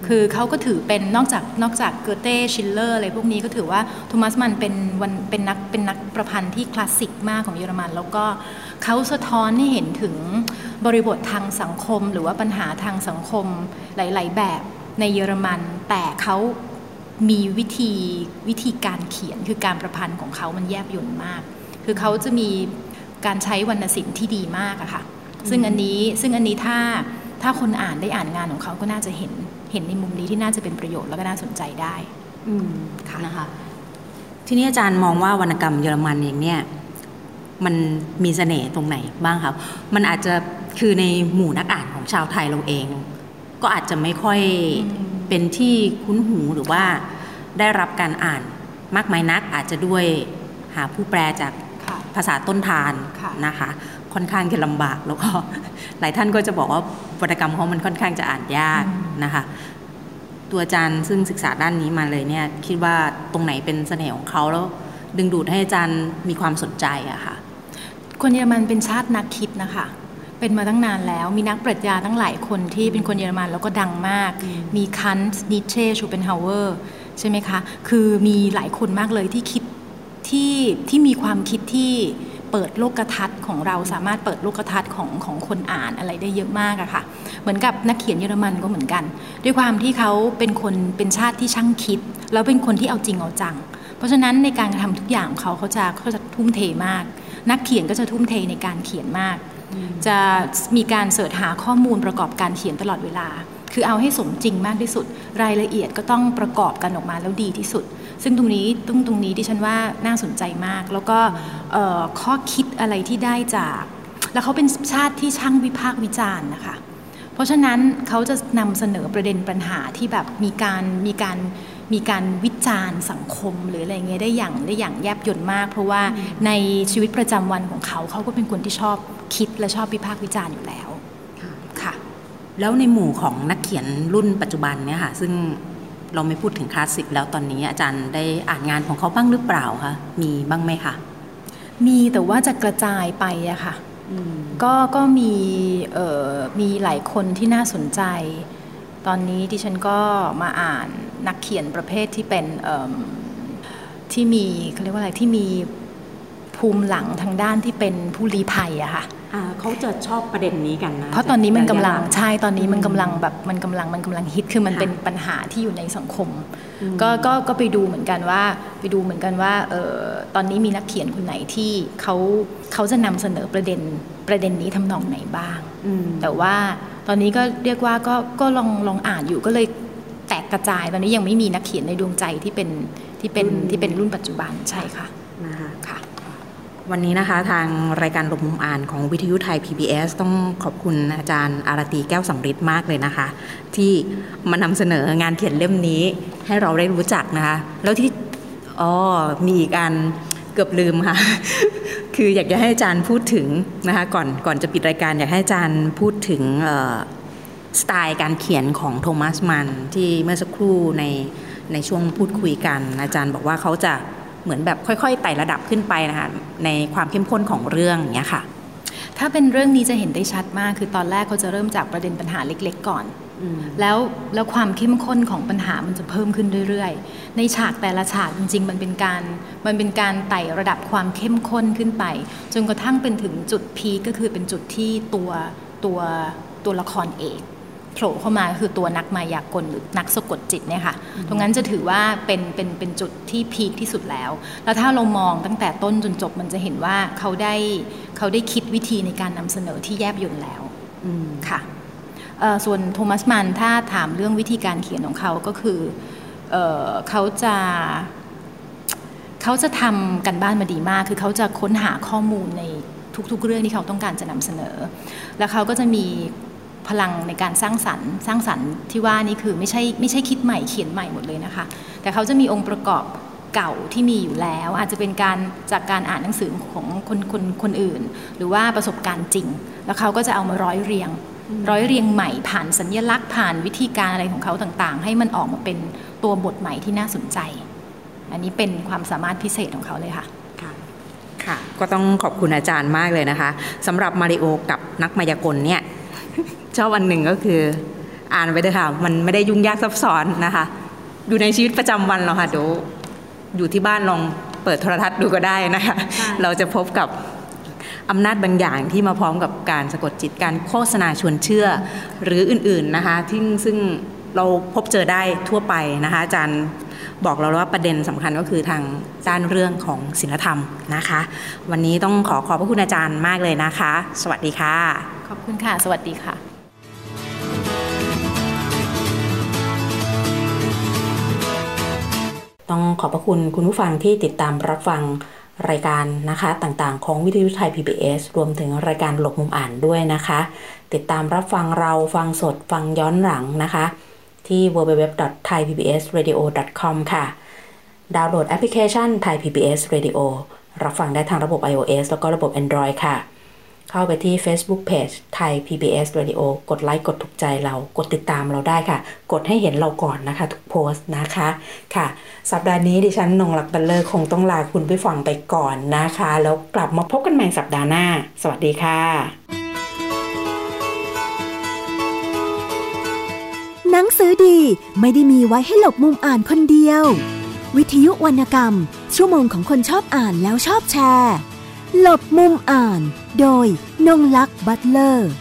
คือเขาก็ถือเป็นนอกจากนอกจากเกอเธ่ชิลเลอร์อะไรพวกนี้ก็ถือว่าโทมัสมันน์เป็นวันเป็นนักเป็นนักประพันธ์ที่คลาสสิกมากของเยอรมัน แล้วก็เขาสะท้อนให้เห็นถึงบริบททางสังคม หรือว่าปัญหาทางสังคมหลาย ๆ แบบในเยอรมัน แต่เขา มีวิธีวิธีการเขียนคือการประพันธ์ของเขามันแยบยลมาก คือเขาจะมีการใช้วรรณศิลป์ที่ดีมากอะค่ะ ซึ่งอันนี้ซึ่งอันนี้ถ้าถ้าคนอ่านได้อ่านงานของเขาก็น่าจะเห็นเห็นในมุมนี้ที่น่าจะเป็นประโยชน์แล้วก็น่าสนใจได้อืมค่ะนะคะ ทีนี้อาจารย์มองว่าวรรณกรรมเยอรมันเองเนี่ยมันมีเสน่ห์ตรงไหนบ้างครับ มันอาจจะคือในหมู่นักอ่านของชาวไทยเราเอง ก็อาจจะไม่ค่อย เป็นที่คุ้นหูหรือว่าได้รับการอ่านมากมายนักอาจจะด้วยหาผู้แปลจากภาษาต้นทานนะคะ ค่อนข้างจะลำบากแล้วก็หลายท่านก็จะบอกว่าวรรณกรรมเขามันค่อนข้างจะอ่านยากนะคะ ตัวอาจารย์ซึ่งศึกษาด้านนี้มาเลยเนี่ยคิดว่าตรงไหนเป็นเสน่ห์ของเขาแล้วดึงดูดให้อาจารย์มีความสนใจอะค่ะคนเยอรมันเป็นชาตินักคิดนะคะ เป็นมาตั้งนานแล้ว มีนักปรัชญาตั้งหลายคนที่เป็นคนเยอรมันแล้วก็ดังมาก มีคันต์นิเช่ชูเปนฮาวเวอร์ใช่ไหมคะ คือมีหลายคนมากเลยที่คิดที่ที่มีความคิดที่เปิดโลกทัศน์ของเราสามารถเปิดโลกทัศน์ของของคนอ่านอะไรได้เยอะมากอะค่ะ เหมือนกับนักเขียนเยอรมันก็เหมือนกัน ด้วยความที่เขาเป็นคนเป็นชาติที่ช่างคิด แล้วเป็นคนที่เอาจริงเอาจัง เพราะฉะนั้นในการกระทำทุกอย่างของเขาเขาจะเขาจะทุ่มเทมาก นักเขียนก็จะทุ่มเทในการเขียนมาก จะมีการเสิร์ชหาข้อมูลประกอบการเขียนตลอดเวลา คือเอาให้สมจริงมากที่สุด รายละเอียดก็ต้องประกอบกันออกมาแล้วดีที่สุด ซึ่งตรงนี้ตรงตรงนี้ที่ฉันว่าน่าสนใจมาก แล้วก็ข้อคิดอะไรที่ได้จาก แล้วเขาเป็นชาติที่ช่างวิพากษ์วิจารณ์นะคะ เพราะฉะนั้นเขาจะนำเสนอประเด็นปัญหาที่แบบมีการมีการมีการวิจารณ์สังคมหรืออะไรเงี้ยได้อย่างได้อย่างแยบยลมาก เพราะว่าในชีวิตประจำวันของเขาเขาก็เป็นคนที่ชอบ คิดและชอบวิพากษ์วิจารณ์อยู่แล้วค่ะ แล้วในหมู่ของนักเขียนรุ่นปัจจุบันเนี่ยค่ะ ซึ่งเราไม่พูดถึงคลาสสิกแล้วตอนนี้อาจารย์ได้อ่านงานของเขาบ้างหรือเปล่าคะมีบ้างไหมคะมีแต่ว่าจะกระจายไปอะค่ะก็ก็มีมีหลายคนที่น่าสนใจ ตอนนี้ที่ฉันก็มาอ่านนักเขียนประเภทที่เป็นที่มีเขาเรียกว่าอะไรที่มีภูมิหลังทางด้านที่เป็นผู้ลี้ภัยอะค่ะ เขาจะชอบประเด็นนี้กันนะ เพราะตอนนี้มันกำลังใช่ตอนนี้มันกำลังแบบมันกำลังมันกำลังฮิตคือมันเป็นปัญหาที่อยู่ในสังคม ก็ก็ก็ไปดูเหมือนกันว่า ไปดูเหมือนกันว่าเออตอนนี้มีนักเขียนคนไหนที่เขาเขาจะนำเสนอประเด็นประเด็นนี้ทำนองไหนบ้าง แต่ว่าตอนนี้ก็เรียกว่าก็ก็ลองลองอ่านอยู่ก็เลยแตกกระจายตอนนี้ยังไม่มีนักเขียนในดวงใจที่เป็นที่เป็นที่เป็นรุ่นปัจจุบันใช่ค่ะนะคะค่ะ วันนี้นะคะทางรายการลบมุมอ่านของวิทยุไทย PBS ต้องขอบคุณอาจารย์อารตีแก้วสังฤทธิ์มากเลยนะคะ ที่มานำเสนองานเขียนเล่มนี้ให้เราได้รู้จักนะคะ แล้วที่อ๋อมีอีกอันเกือบลืมค่ะ คืออยากจะให้อาจารย์พูดถึงนะคะก่อนก่อนจะปิดรายการอยากให้อาจารย์พูดถึงสไตล์การเขียนของโทมัสมันที่เมื่อสักครู่ในในช่วงพูดคุยกัน อาจารย์บอกว่าเขาจะ เหมือนแบบค่อยๆไต่ระดับขึ้นไปนะคะในความเข้มข้นของเรื่องอย่างเงี้ยค่ะ ถ้าเป็นเรื่องนี้จะเห็นได้ชัดมาก คือตอนแรกเขาจะเริ่มจากประเด็นปัญหาเล็ก ๆ ก่อนแล้วแล้วความเข้มข้นของปัญหามันจะเพิ่มขึ้นเรื่อยๆ ในฉากแต่ละฉากจริง ๆ มันเป็นการมันเป็นการไต่ระดับความเข้มข้นขึ้นไป จนกระทั่งเป็นถึงจุดพีก็คือเป็นจุดที่ตัวตัวตัวละครเอก โผล่เข้ามาคือตัวนักมายากลหรือนักสะกดจิตเนี่ยค่ะ ตรงนั้นจะถือว่าเป็นเป็นเป็นจุดที่พีคที่สุดแล้ว แล้วถ้าเรามองตั้งแต่ต้นจนจบมันจะเห็นว่าเขาได้เขาได้คิดวิธีในการนำเสนอที่แยบยลแล้วค่ะส่วนโทมัสมันถ้าถามเรื่องวิธีการเขียนของเขาก็คือเอเขาจะเขาจะทำกันบ้านมาดีมาก คือเขาจะค้นหาข้อมูลในทุกๆเรื่องที่เขาต้องการจะนำเสนอ แล้วเขาก็จะมี พลังในการสร้างสรรค์ สร้างสรรค์ที่ว่านี่คือไม่ใช่ไม่ใช่คิดใหม่เขียนใหม่หมดเลยนะคะ แต่เขาจะมีองค์ประกอบเก่าที่มีอยู่แล้ว อาจจะเป็นการจากการอ่านหนังสือของคนคนคนอื่น หรือว่าประสบการณ์จริง แล้วเขาก็จะเอามาร้อยเรียง ร้อยเรียงใหม่ผ่านสัญญลักษณ์ผ่านวิธีการอะไรของเขาต่างๆ ให้มันออกมาเป็นตัวบทใหม่ที่น่าสนใจ อันนี้เป็นความสามารถพิเศษของเขาเลยค่ะค่ะก็ต้องขอบคุณอาจารย์มากเลยนะคะสำหรับมาริโอกับนักมายากลเนี่ย ชอบวันหนึ่งก็คืออ่านไปเลยค่ะ มันไม่ได้ยุ่งยากซับซ้อนนะคะ อยู่ในชีวิตประจำวันเราค่ะเดี๋ยวอยู่ที่บ้านลองเปิดโทรทัศน์ดูก็ได้นะคะ เราจะพบกับอำนาจบางอย่างที่มาพร้อมกับการสะกดจิตการโฆษณาชวนเชื่อหรืออื่นๆนะคะที่ซึ่งเราพบเจอได้ทั่วไปนะคะอาจารย์บอกเราว่าประเด็นสำคัญก็คือทางด้านเรื่องของศิลธรรมนะคะ วันนี้ต้องขอขอบพระคุณอาจารย์มากเลยนะคะ สวัสดีค่ะ ขอบคุณค่ะ สวัสดีค่ะ ต้องขอบพระคุณคุณผู้ฟังที่ติดตามรับฟังรายการนะคะต่างๆ ของวิทยุไทย PBS รวมถึงรายการหลบมุมอ่านด้วยนะคะ ติดตามรับฟังเราฟังสดฟังย้อนหลังนะคะ ที่ www.thaipbsradio.com ค่ะ ดาวน์โหลดแอปพลิเคชัน Thai PBS Radio รับฟังได้ทางระบบ iOS แล้วก็ระบบ Android ค่ะ เข้าไปที่ Facebook Page ไทย PBS Radio กดไลค์ กดถูกใจเรา กดติดตามเราได้ค่ะ กดให้เห็นเราก่อนนะคะ ทุกโพสต์นะคะ ค่ะ สัปดาห์นี้ดิฉันนงลักษณ์บัตเลอร์คงต้องลาคุณผู้ฟังไปก่อนนะคะ แล้วกลับมาพบกันใหม่สัปดาห์หน้า สวัสดีค่ะ หนังสือดีไม่ได้มีไว้ให้หลบมุมอ่านคนเดียว วิทยุวรรณกรรม ชั่วโมงของคนชอบอ่านแล้วชอบแชร์ หลบมุมอ่าน โดยนงลักษณ์บัตเลอร์